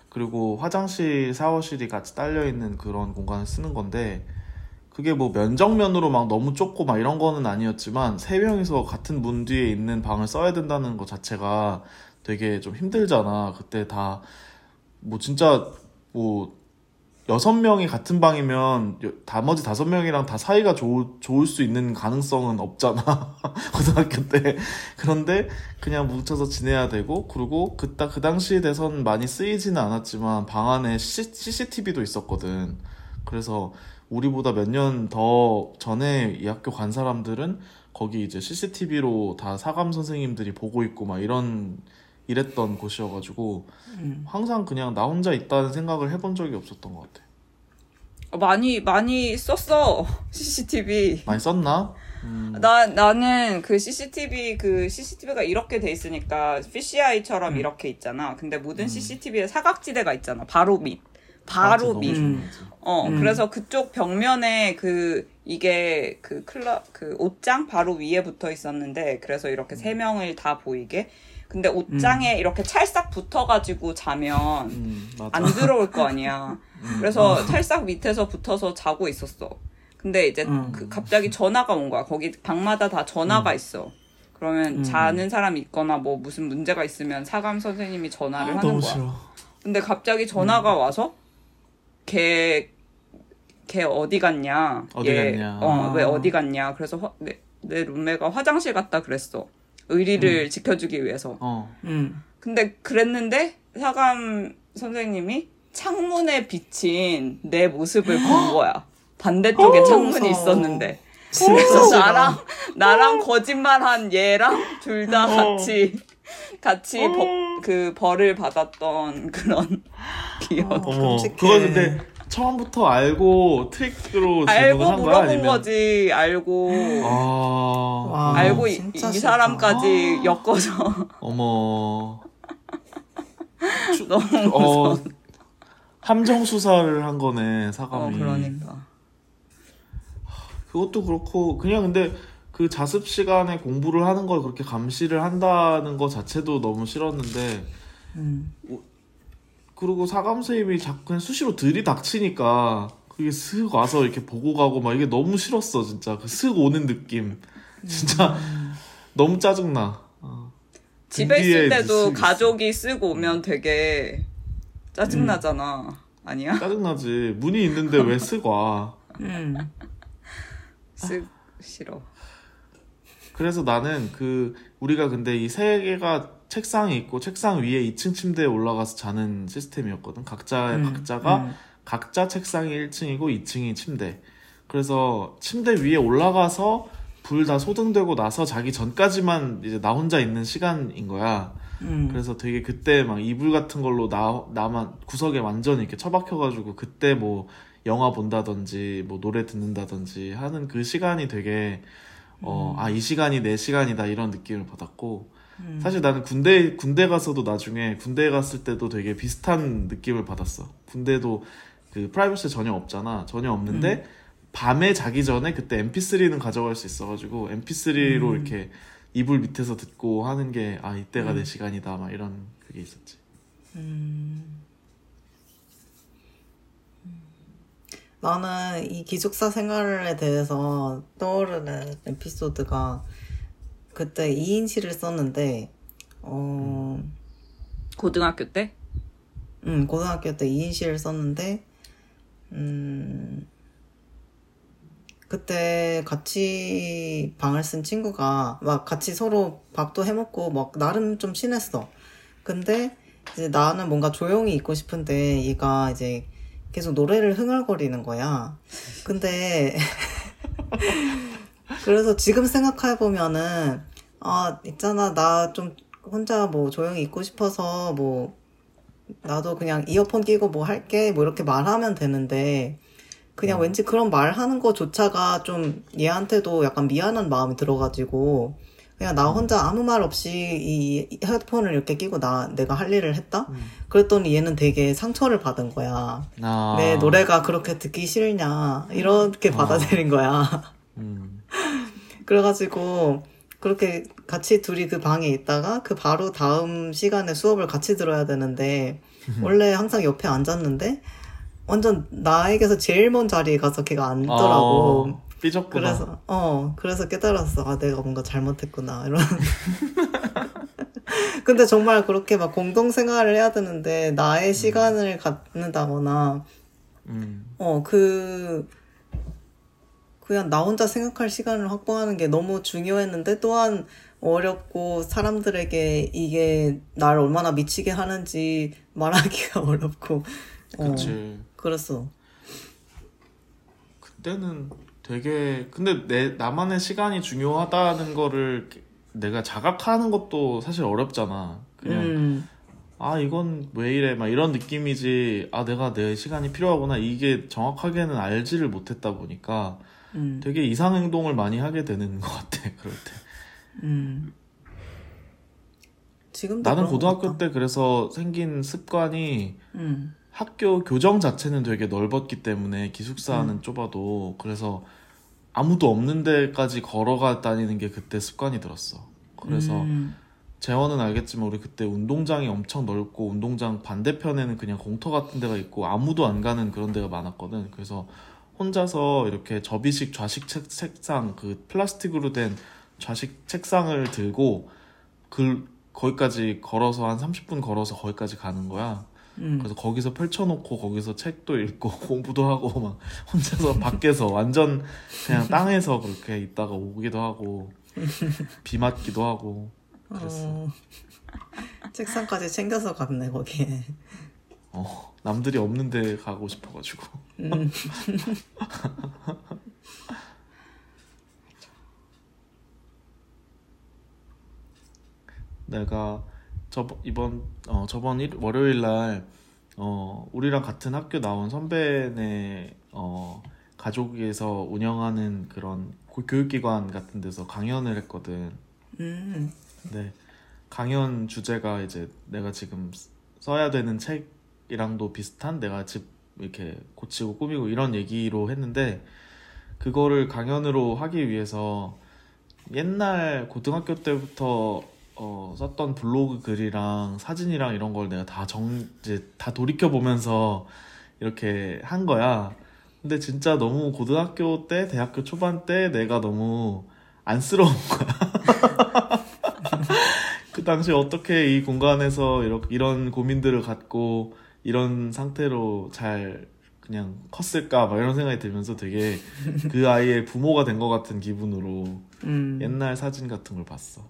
그리고 화장실, 샤워실이 같이 딸려 있는 그런 공간을 쓰는 건데 그게 뭐 면적면으로 막 너무 좁고 막 이런 거는 아니었지만 세 명이서 같은 문 뒤에 있는 방을 써야 된다는 것 자체가 되게 좀 힘들잖아. 그때 다 뭐 진짜 뭐 여섯 명이 같은 방이면 여- 나머지 다섯 명이랑 다 사이가 좋, 좋을 수 있는 가능성은 없잖아. *laughs* 고등학교 때. 그런데 그냥 뭉쳐서 지내야 되고, 그리고 그따, 그 당시에 대선 많이 쓰이지는 않았지만 방 안에 CCTV도 있었거든. 그래서 우리보다 몇 년 더 전에 이 학교 간 사람들은 거기 이제 CCTV로 다 사감 선생님들이 보고 있고 막 이런 이랬던 곳이어가지고 음. 항상 그냥 나 혼자 있다는 생각을 해본 적이 없었던 것 같아. 많이 많이 썼어 *laughs* CCTV. 많이 썼나? 음, 나 나는 그 CCTV 그 CCTV가 이렇게 돼 있으니까 fisheye,처럼 이렇게 있잖아. 근데 모든 CCTV에 사각지대가 있잖아. 바로 밑. 바로 너무 밑. 중요하지. 어, 음. 그래서 그쪽 벽면에 그, 이게 그 클럽, 그 옷장 바로 위에 붙어 있었는데, 그래서 이렇게 세 명을 다 보이게. 근데 옷장에 이렇게 찰싹 붙어가지고 자면 음. 안 들어올 거 아니야. *laughs* 그래서 찰싹 밑에서 붙어서 자고 있었어. 근데 이제 음. 그 갑자기 전화가 온 거야. 거기 방마다 다 전화가 있어. 그러면 음. 자는 사람이 있거나 뭐 무슨 문제가 있으면 사감 선생님이 전화를 아, 하는 너무 거야. 싫어. 근데 갑자기 전화가 와서 걔, 걔 어디 갔냐? 어디 얘, 갔냐. 어, 아. 왜 어디 갔냐? 그래서 화- 내, 내 룸메가 화장실 갔다 그랬어. 의리를 지켜주기 위해서. 어. 음. 근데 그랬는데 사감 선생님이 창문에 비친 내 모습을 본 거야. 반대쪽에 어, 창문이 무서워. 있었는데. 진짜 그래서. 나랑 나랑 거짓말한 얘랑 둘다 어. 같이 *laughs* 같이 버, 그 벌을 받았던 그런 *laughs* 기억. 어. 어머. 그거 근데 처음부터 알고 트릭으로 알고 거야? 물어본 아니면 거지. 알고 아. 와. 알고 이, 이. 사람까지 엮어서 어머. *laughs* 추- 너무 어, 함정 수사를 한 거네 어 사감이. 그러니까. 그것도 그렇고 그냥 근데 그 자습 시간에 공부를 하는 걸 그렇게 감시를 한다는 거 자체도 너무 싫었는데 음. 그리고 사감 선생님이 자꾸 그냥 수시로 들이닥치니까 그게 슥 와서 이렇게 보고 가고 막 이게 너무 싫었어 진짜 그슥 오는 느낌 *laughs* 진짜 너무 짜증나 어. 집에 있을 때도. 가족이 쓰고 오면 되게 짜증나잖아. 아니야? 짜증나지 문이 있는데 왜슥와 음. 쓱 싫어. 그래서 나는 그 우리가 근데 이 세 개가 책상이 있고 책상 위에 2층 침대에 올라가서 자는 시스템이었거든. 각자 음, 각자가 음. 각자 책상이 1층이고 2층이 침대. 그래서 침대 위에 올라가서 불 다 소등되고 나서 자기 전까지만 이제 나 혼자 있는 시간인 거야. 음. 그래서 되게 그때 막 이불 같은 걸로 나 나만 구석에 완전히 이렇게 처박혀가지고 그때 뭐 영화 본다든지 뭐 노래 듣는다든지 하는 그 시간이 되게 어 아 이 시간이 내 시간이다 이런 느낌을 받았고 음. 사실 나는 군대 군대 가서도 나중에 군대 갔을 때도 되게 비슷한 느낌을 받았어. 군대도 그 프라이버시 전혀 없잖아. 전혀 없는데 밤에 자기 전에 그때 MP3는 가져갈 수 있어가지고 MP3로 음. 이렇게 이불 밑에서 듣고 하는 게 아 이때가 음. 내 시간이다 막 이런 그게 있었지. 음. 나는 이 기숙사 생활에 대해서 떠오르는 에피소드가 그때 2인실을 썼는데, 어, 고등학교 때? 음, 고등학교 때 2인실을 썼는데, 음, 그때 같이 방을 쓴 친구가 막 같이 서로 밥도 해먹고 막 나름 좀 친했어. 근데 이제 나는 뭔가 조용히 있고 싶은데 얘가 이제 계속 노래를 흥얼거리는 거야. 근데 *laughs* 그래서 지금 생각해 보면은 아 있잖아. 나 좀 혼자 뭐 조용히 있고 싶어서 뭐 나도 그냥 이어폰 끼고 뭐 할게. 뭐 이렇게 말하면 되는데 그냥 왠지 그런 말하는 거조차가 좀 얘한테도 약간 미안한 마음이 들어가지고 그냥 나 혼자 아무 말 없이 이 헤드폰을 이렇게 끼고 나 내가 할 일을 했다. 그랬더니 얘는 되게 상처를 받은 거야. 아. 내 노래가 그렇게 듣기 싫냐 이렇게 받아들인 거야. 음. *laughs* 그래가지고 그렇게 같이 둘이 그 방에 있다가 그 바로 다음 시간에 수업을 같이 들어야 되는데 *laughs* 원래 항상 옆에 앉았는데 완전 나에게서 제일 먼 자리에 가서 걔가 앉더라고. 어, 삐졌구나. 그래서 어 그래서 깨달았어. 아 내가 뭔가 잘못했구나 이런. *laughs* 근데 정말 그렇게 막 공동 생활을 해야 되는데 나의 시간을 갖는다거나 음. 어, 그, 그냥 나 혼자 생각할 시간을 확보하는 게 너무 중요했는데 또한 어렵고 사람들에게 이게 날 얼마나 미치게 하는지 말하기가 *laughs* 어렵고. 어, 그치. 그랬어. 그때는 되게 근데 내 나만의 시간이 중요하다는 거를 내가 자각하는 것도 사실 어렵잖아. 그냥 음, 아 이건 왜 이래 막 이런 느낌이지. 아 내가 내 시간이 필요하구나 이게 정확하게는 알지를 못했다 보니까 음, 되게 이상 행동을 많이 하게 되는 것 같아. 그럴 때. 음. 지금도 나는 고등학교. 때 그래서 생긴 습관이 음, 학교 교정 자체는 되게 넓었기 때문에 기숙사는 좁아도 그래서 아무도 없는 데까지 걸어가 다니는 게 그때 습관이 들었어. 그래서 음, 재원은 알겠지만 우리 그때 운동장이 엄청 넓고 운동장 반대편에는 그냥 공터 같은 데가 있고 아무도 안 가는 그런 데가 많았거든. 그래서 혼자서 이렇게 접이식 좌식 책, 책상 그 플라스틱으로 된 좌식 책상을 들고 그 거기까지 걸어서 한 30분 걸어서 거기까지 가는 거야. 음. 그래서 거기서 펼쳐놓고 거기서 책도 읽고 *laughs* 공부도 하고 막 혼자서 밖에서 완전 그냥 땅에서 그렇게 있다가 오기도 하고 비 맞기도 하고 그랬어. 어, 책상까지 챙겨서 갔네 거기에. 어, 남들이 없는데 가고 싶어가지고. 음. *laughs* 내가 저 이번 어 저번 일, 월요일 날 어, 우리랑 같은 학교 나온 선배네 어, 가족에서 운영하는 그런 고- 교육기관 같은 데서 강연을 했거든. 음. 근데 강연 주제가 이제 내가 지금 써야 되는 책이랑도 비슷한 내가 집 이렇게 고치고 꾸미고 이런 얘기로 했는데 그거를 강연으로 하기 위해서 옛날 고등학교 때부터 어, 썼던 블로그 글이랑 사진이랑 이런 걸 내가 다 정, 이제 다 돌이켜 보면서 이렇게 한 거야. 근데 진짜 너무 고등학교 때, 대학교 초반 때 내가 너무 안쓰러운 거야. *laughs* 그 당시 어떻게 이 공간에서 이런, 이런 고민들을 갖고 이런 상태로 잘 그냥 컸을까 막 이런 생각이 들면서 되게 그 아이의 부모가 된 것 같은 기분으로 음. 옛날 사진 같은 걸 봤어.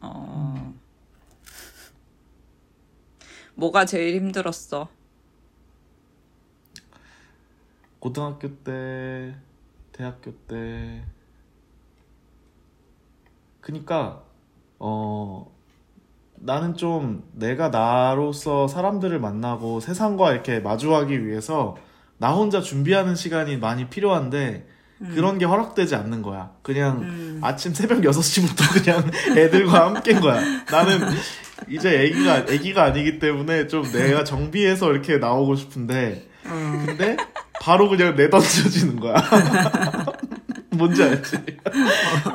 어. 뭐가 제일 힘들었어? 고등학교 때, 대학교 때. 그니까, 어, 나는 좀 내가 나로서 사람들을 만나고 세상과 이렇게 마주하기 위해서 나 혼자 준비하는 시간이 많이 필요한데 그런 게 허락되지 않는 거야. 그냥 음. 아침 새벽 6시부터 *laughs* 그냥 애들과 함께인 거야. 나는 이제 애기가, 애기가 아니기 때문에 좀 내가 정비해서 이렇게 나오고 싶은데 음. 근데 바로 그냥 내던져지는 거야. *laughs* 뭔지 알지? *laughs*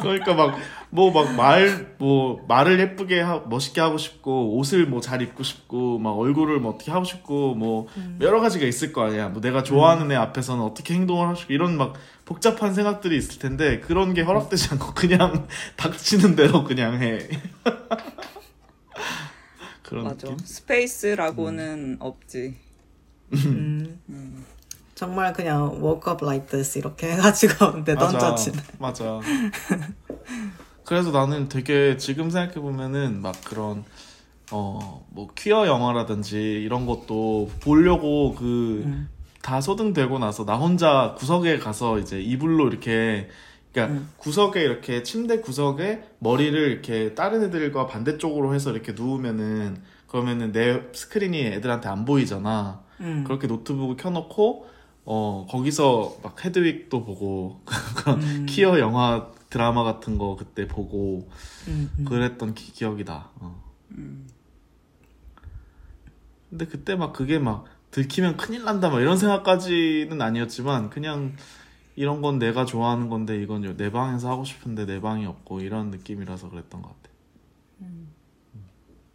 그러니까 막 뭐 막말뭐 말을 예쁘게 하, 멋있게 하고 싶고 옷을 뭐 잘 입고 싶고 막 얼굴을 뭐 어떻게 하고 싶고 뭐 여러 가지가 있을 거 아니야. 뭐 내가 좋아하는 애 앞에서는 어떻게 행동을 하고 싶고 이런 막 복잡한 생각들이 있을 텐데 그런 게 허락되지 않고 *laughs* 그냥 닥치는 대로 그냥 해. *laughs* 그런 맞아. 느낌? 스페이스라고는 없지. 음. 정말 그냥 woke up like this 이렇게 해가지고 *laughs* 내 던져지네. 맞아. 그래서 나는 되게 지금 생각해 보면은 막 그런 어 뭐 퀴어 영화라든지 이런 것도 보려고 그다 소등되고 나서 나 혼자 구석에 가서 이제 이불로 이렇게 그러니까 구석에 이렇게 침대 구석에 머리를 이렇게 다른 애들과 반대쪽으로 해서 이렇게 누우면은 그러면은 내 스크린이 애들한테 안 보이잖아. 음. 그렇게 노트북을 켜놓고 어 거기서 막 헤드윅도 보고 *laughs* 키어 영화 드라마 같은 거 그때 보고 음, 음. 그랬던 기, 기억이 나. 어. 음. 근데 그때 막 그게 막 들키면 큰일 난다 막 이런 생각까지는 아니었지만 그냥 이런 건 내가 좋아하는 건데 이건 내 방에서 하고 싶은데 내 방이 없고 이런 느낌이라서 그랬던 것 같아.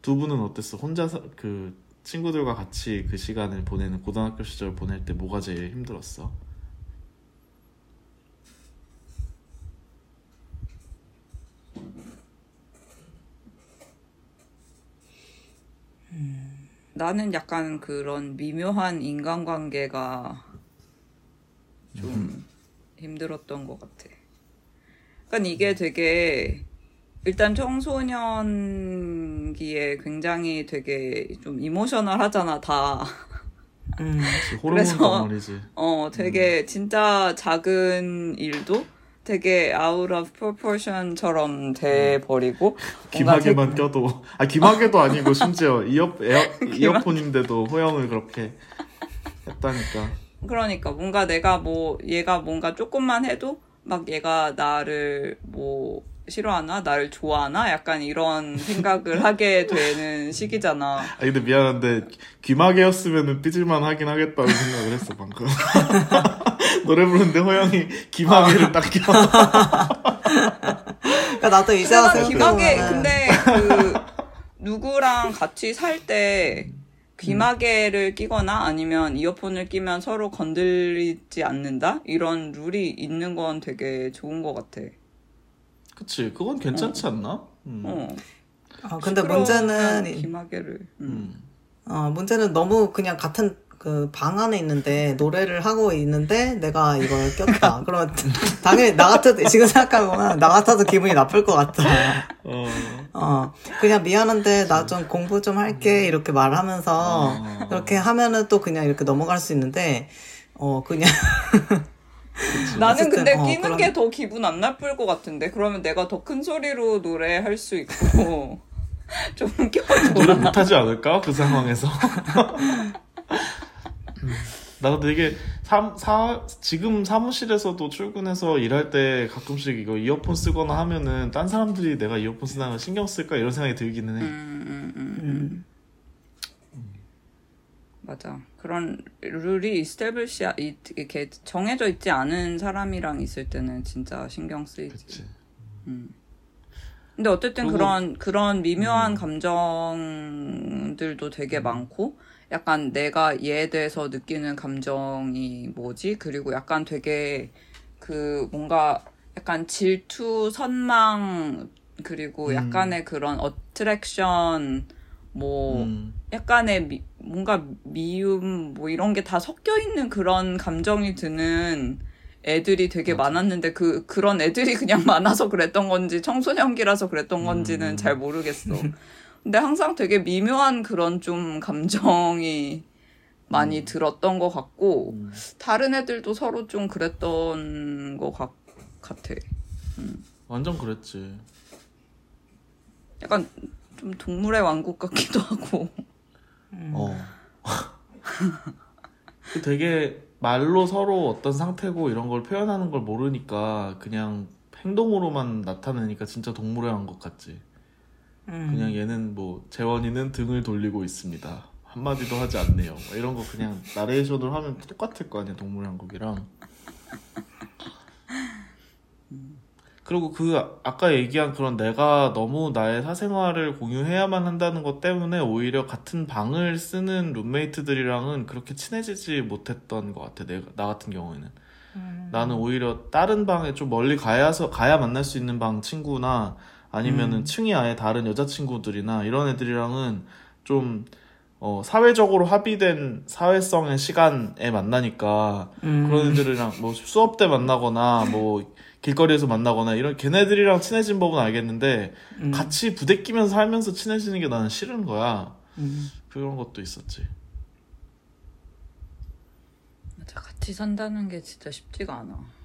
두 분은 어땠어? 혼자 사, 그 친구들과 같이 그 시간을 보내는 고등학교 시절 보낼 때 뭐가 제일 힘들었어? 나는 약간 그런 미묘한 인간관계가 좀 힘들었던 것 같아. 그러니까 이게 되게 일단 청소년기에 굉장히 되게 좀 emotional 하잖아 다. 음. *laughs* 그래서- 덩어리지. 어, 되게 진짜 작은 일도 되게 out of proportion처럼 돼 버리고 귀마개만 껴도 아 귀마개도 아니고 *laughs* 심지어 이어 에어, 이어폰인데도 호령을 그렇게 했다니까. 그러니까 뭔가 내가 뭐 얘가 뭔가 조금만 해도 막 얘가 나를 뭐 싫어하나 나를 좋아하나 약간 이런 생각을 하게 되는 *laughs* 시기잖아. 아 근데 미안한데 귀마개였으면은 삐질만 하긴 하겠다는 생각을 했어 방금. *laughs* 노래 부르는데 호영이 귀마개를 딱 껴. 그러니까 나도 이제 근데 와서 귀마개 근데 그 누구랑 같이 살 때 귀마개를 끼거나 아니면 이어폰을 끼면 서로 건들리지 않는다 이런 룰이 있는 건 되게 좋은 것 같아. 그치 그건 괜찮지 않나? 음. 어. 아, 근데 문제는 기마개를. 음. 음. 어, 문제는 너무 그냥 같은 그 방 안에 있는데 노래를 하고 있는데 내가 이걸 꼈다. *laughs* 그러면 당연히 나 같아도 지금 생각해보면 나 같아도 기분이 나쁠 것 같아. 어. 어, 그냥 미안한데 나 좀 공부 좀 할게 이렇게 말하면서 어. 이렇게 하면은 또 그냥 이렇게 넘어갈 수 있는데 어 그냥 *laughs* 나는 근데 어, 끼는 그럼- 게더 기분 안 나쁠 것 같은데. 그러면 내가 더 큰 소리로 노래할 수 있고. *laughs* 좀 노래 껴줘. 못하지 않을까? 그 상황에서. *laughs* 나 근데 되게 사, 사, 지금 사무실에서도 출근해서 일할 때 가끔씩 이거 이어폰 쓰거나 하면은 딴 사람들이 내가 이어폰 쓰는 거 신경 쓸까? 이런 생각이 들기는 해. 음, 음, 음. 음, 맞아. 그런 룰이 이스테블시 이렇게 정해져 있지 않은 사람이랑 있을 때는 진짜 신경 쓰이지. 그치 근데 어쨌든 그리고- 그런 그런 미묘한 음. 감정들도 되게 많고 약간 내가 얘에 대해서 느끼는 감정이 뭐지? 그리고 약간 되게 그 뭔가 약간 질투, 선망 그리고 음. 약간의 그런 어트랙션 뭐 음. 약간의 미- 뭔가 미움 뭐 이런 게 다 섞여 있는 그런 감정이 드는 애들이 되게 맞아. 많았는데 그 그런 애들이 그냥 *laughs* 많아서 그랬던 건지 청소년기라서 그랬던 건지는 음. 잘 모르겠어. 근데 항상 되게 미묘한 그런 좀 감정이 많이 들었던 것 같고 음. 다른 애들도 서로 좀 그랬던 것 같, 같아. 완전 그랬지 약간 좀 동물의 왕국 같기도 하고. 어. 그 되게 말로 서로 어떤 상태고 이런 걸 표현하는 걸 모르니까 그냥 행동으로만 나타내니까 진짜 동물의 왕국 같지. 음. 그냥 얘는 뭐 재원이는 등을 돌리고 있습니다. 한마디도 하지 않네요. 뭐 이런 거 그냥 나레이션을 하면 똑같을 거 아니야 동물의 왕국이랑. 그리고 그 아까 얘기한 그런 내가 너무 나의 사생활을 공유해야만 한다는 것 때문에 오히려 같은 방을 쓰는 룸메이트들이랑은 그렇게 친해지지 못했던 것 같아. 내가 나 같은 경우에는. 나는 오히려 다른 방에 좀 멀리 가야서 가야 만날 수 있는 방 친구나 아니면은 층이 아예 다른 여자 친구들이나 이런 애들이랑은 좀 어, 사회적으로 합의된 사회성의 시간에 만나니까 음. 그런 애들이랑 뭐 수업 때 만나거나 뭐 길거리에서 만나거나 이런 걔네들이랑 친해진 법은 알겠는데 음. 같이 부대끼면서 살면서 친해지는 게 나는 싫은 거야. 음. 그런 것도 있었지. 맞아, 같이 산다는 게 진짜 쉽지가 않아.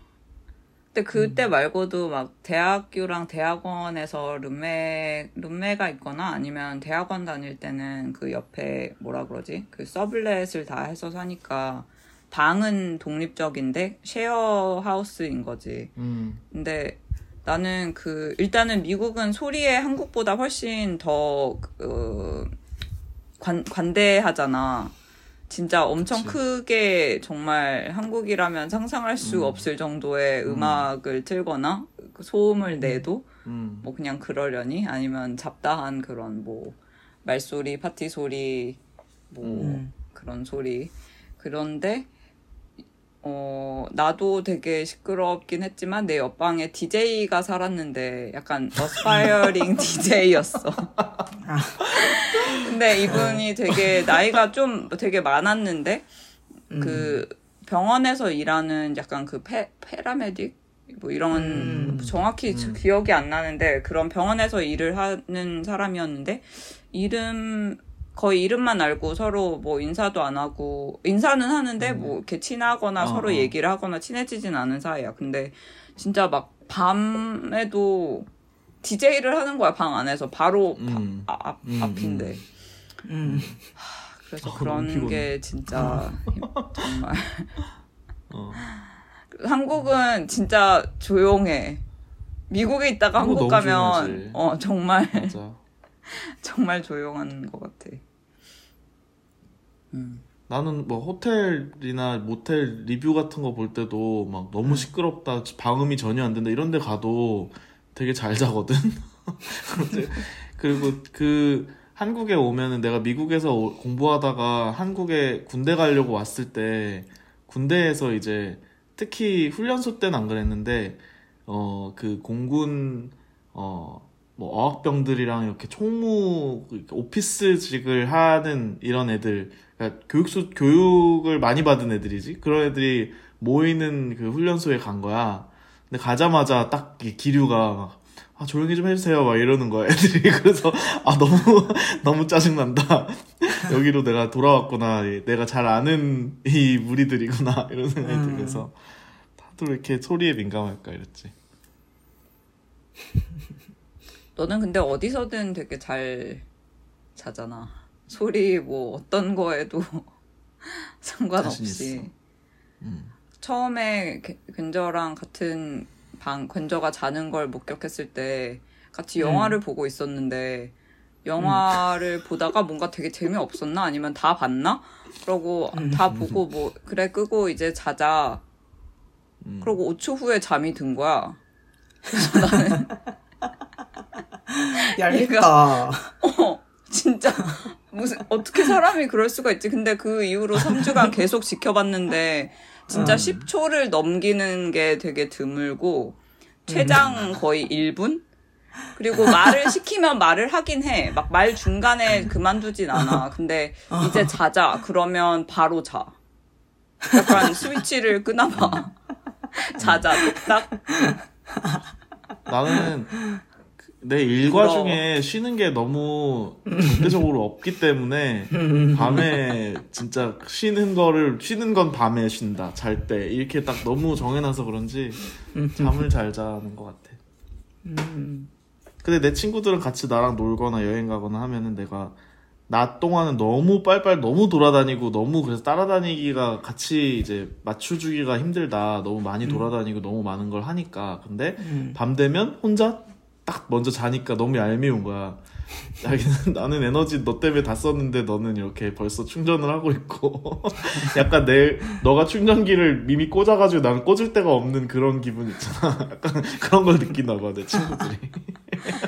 근데 그때 말고도 막 대학교랑 대학원에서 룸메, 룸메가 있거나 아니면 대학원 다닐 때는 그 옆에 뭐라 그러지? 그 서블렛을 다 해서 사니까 방은 독립적인데 쉐어 하우스인 거지. 음. 근데 나는 그 일단은 미국은 소리에 한국보다 훨씬 더 그, 관, 관대하잖아. 진짜 엄청 그치. 크게 정말 한국이라면 상상할 수 음. 없을 정도의 음. 음. 악을 틀거나 그 소음을 내도 음. 뭐 그냥 그러려니 아니면 잡다한 그런 뭐 말소리, 파티 소리 뭐 음. 그런 소리 그런데 어 나도 되게 시끄럽긴 했지만 내 옆방에 DJ가 살았는데 약간 aspiring *laughs* DJ였어. 근데 이분이 되게 나이가 좀 되게 많았는데 그 병원에서 일하는 약간 그 pa, paramedic 뭐 이런 음. 정확히 음. 기억이 안 나는데 그런 병원에서 일을 하는 사람이었는데 이름 거의 이름만 알고 서로 뭐 인사도 안 하고 인사는 하는데 뭐 이렇게 친하거나 어, 서로 어. 얘기를 하거나 친해지진 않은 사이야. 근데 진짜 막 밤에도 DJ를 하는 거야 방 안에서 바로 바- 음. 아, 앞, 음, 앞인데 음. 그래서 어, 그런 너무 피곤해. 게 진짜 힘- 정말 어. *laughs* 한국은 진짜 조용해. 미국에 있다가 한국 가면 조용하지. 어 정말 맞아. *laughs* 정말 조용한 것 같아. 음. 나는 뭐 호텔이나 모텔 리뷰 같은 거 볼 때도 막 너무 시끄럽다, 방음이 전혀 안 된다 이런 데 가도 되게 잘 자거든. *laughs* 그리고 그 한국에 오면은 내가 미국에서 오- 공부하다가 한국에 군대 가려고 왔을 때 군대에서 이제 특히 훈련소 때는 안 그랬는데 어 그 공군 어, 뭐 어학병들이랑 이렇게 총무 오피스직을 하는 이런 애들 그러니까 교육수 교육을 많이 받은 애들이지 그런 애들이 모이는 그 훈련소에 간 거야. 근데 가자마자 딱이 기류가 막, 아 조용히 좀 해주세요 막 이러는 거야 애들이 *laughs* 그래서 아 너무 *laughs* 너무 짜증 난다 *laughs* 여기로 내가 돌아왔구나 내가 잘 아는 이 무리들이구나 이런 생각이 음. 들면서 다들 이렇게 소리에 민감할까 이랬지. 너는 근데 어디서든 되게 잘 자잖아. 소리 뭐 어떤 거에도 *laughs* 상관없이. 음. 처음에 게- 근저랑 같은 방 근저가 자는 걸 목격했을 때 같이 영화를 보고 있었는데 영화를 보다가 뭔가 되게 재미없었나 아니면 다 봤나? 그러고 다 보고 뭐 그래 끄고 이제 자자. 음. 그러고 5초 후에 잠이 든 거야. *laughs* *laughs* 얄밉다. 어, 진짜 무슨 어떻게 사람이 그럴 수가 있지? 근데 그 이후로 3주간 *laughs* 계속 지켜봤는데 진짜 10초를 넘기는 게 되게 드물고 최장 거의 1분? 그리고 말을 시키면 말을 하긴 해. 막 말 중간에 그만두진 않아. 근데 이제 자자. 그러면 바로 자. 약간 스위치를 끄나봐. *laughs* 자자. 딱. 나는 그- 내 일과 부러워. 중에 쉬는 게 너무 절대적으로 *laughs* 없기 때문에 밤에 진짜 쉬는 거를 쉬는 건 밤에 쉰다. 잘 때. 이렇게 딱 너무 정해놔서 그런지 잠을 잘 자는 것 같아. 근데 내 친구들은 같이 나랑 놀거나 여행 가거나 하면은 내가 낮 동안은 너무 빨빨 너무 돌아다니고 너무 그래서 따라다니기가 같이 이제 맞춰주기가 힘들다. 너무 많이 돌아다니고 너무 많은 걸 하니까. 근데 밤 되면 혼자 딱 먼저 자니까 너무 얄미운 거야. 자기는 *laughs* 나는 에너지 너 때문에 다 썼는데 너는 이렇게 벌써 충전을 하고 있고. *laughs* 약간 내 너가 충전기를 이미 꽂아가지고 나는 꽂을 데가 없는 그런 기분 있잖아. *laughs* 약간 그런 걸 느끼나 봐내 친구들이.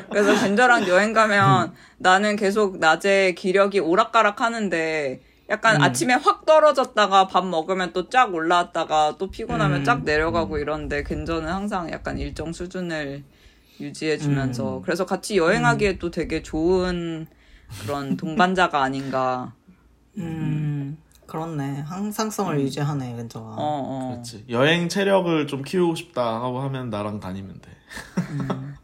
그래서 벤저랑 여행 가면 나는 계속 낮에 기력이 오락가락 하는데 약간 아침에 확 떨어졌다가 밥 먹으면 또 쫙 올라왔다가 또 피곤하면 쫙 내려가고 이런데 겐저는 항상 약간 일정 수준을 유지해주면서 그래서 같이 여행하기에 또 되게 좋은 그런 동반자가 아닌가. 음, 그렇네. 항상성을 유지하네, 어, 근저가. 어. 그렇지 여행 체력을 좀 키우고 싶다 하고 하면 나랑 다니면 돼 *laughs*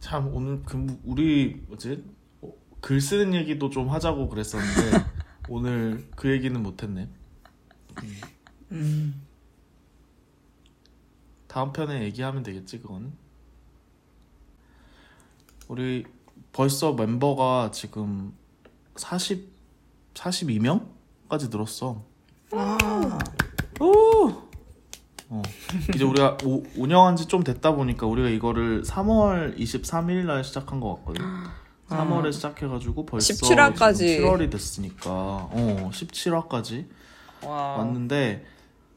참 오늘 그 우리 뭐지 어, 글 쓰는 얘기도 좀 하자고 그랬었는데 *laughs* 오늘 그 얘기는 못했네. 음, 다음 편에 얘기하면 되겠지 그거는. 우리 벌써 멤버가 지금 40 42명까지 늘었어. 아, 어. 이제 우리가 오, 운영한 지 좀 됐다 보니까 우리가 이거를 3월 23일 날 시작한 것 같거든. 3월에 시작해가지고 벌써 17화 까지. 7월이 됐으니까 어 17화까지 와. 왔는데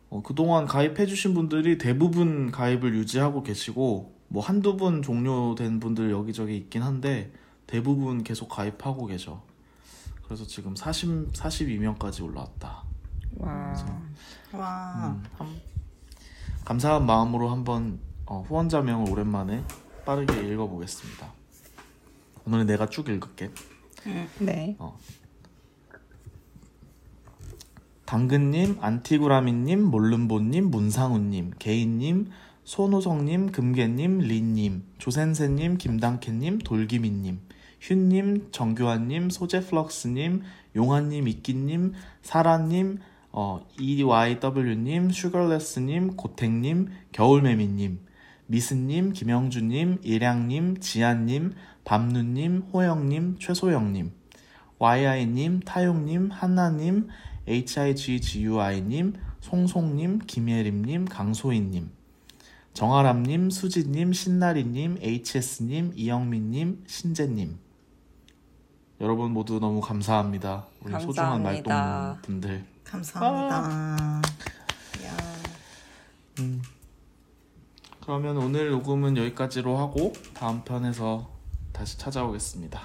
어, 그동안 가입해주신 분들이 대부분 가입을 유지하고 계시고 뭐 한두 분 종료된 분들 여기저기 있긴 한데 대부분 계속 가입하고 계셔. 그래서 지금 40, 42명까지 올라왔다. 와. 와. 음, 한- 감사한 마음으로 한번 어, 후원자명을 오랜만에 빠르게 읽어보겠습니다. 오늘은 내가 쭉 읽을게. 네. 당근님, 안티구라미님, 몰름보님, 문상우님, 개인님, 손호성님, 금계님, 린님, 조센세님, 김당캐님, 돌기미님, 휴님, 정교환님, 소제플럭스님, 용환님, 이끼님, 사라님, 어, EYW님, 슈걸레스님, 고택님, 겨울매미님, 미스님, 김영주님, 일양님, 지안님, 밤누님, 호영님, 최소영님, YI님, 타용님, 한나님, HIGGUI님, 송송님, 김예림님, 강소희님, 정아람님, 수지님, 신나리님, HS님, 이영민님, 신재님. 여러분 모두 너무 감사합니다. 우리 소중한. 말동 분들. 감사합니다. 야. 그러면 오늘 녹음은 여기까지로 하고 다음 편에서 다시 찾아오겠습니다.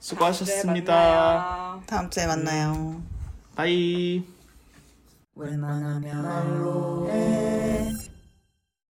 수고하셨습니다. 네. 다음 주에 만나요. 말로 해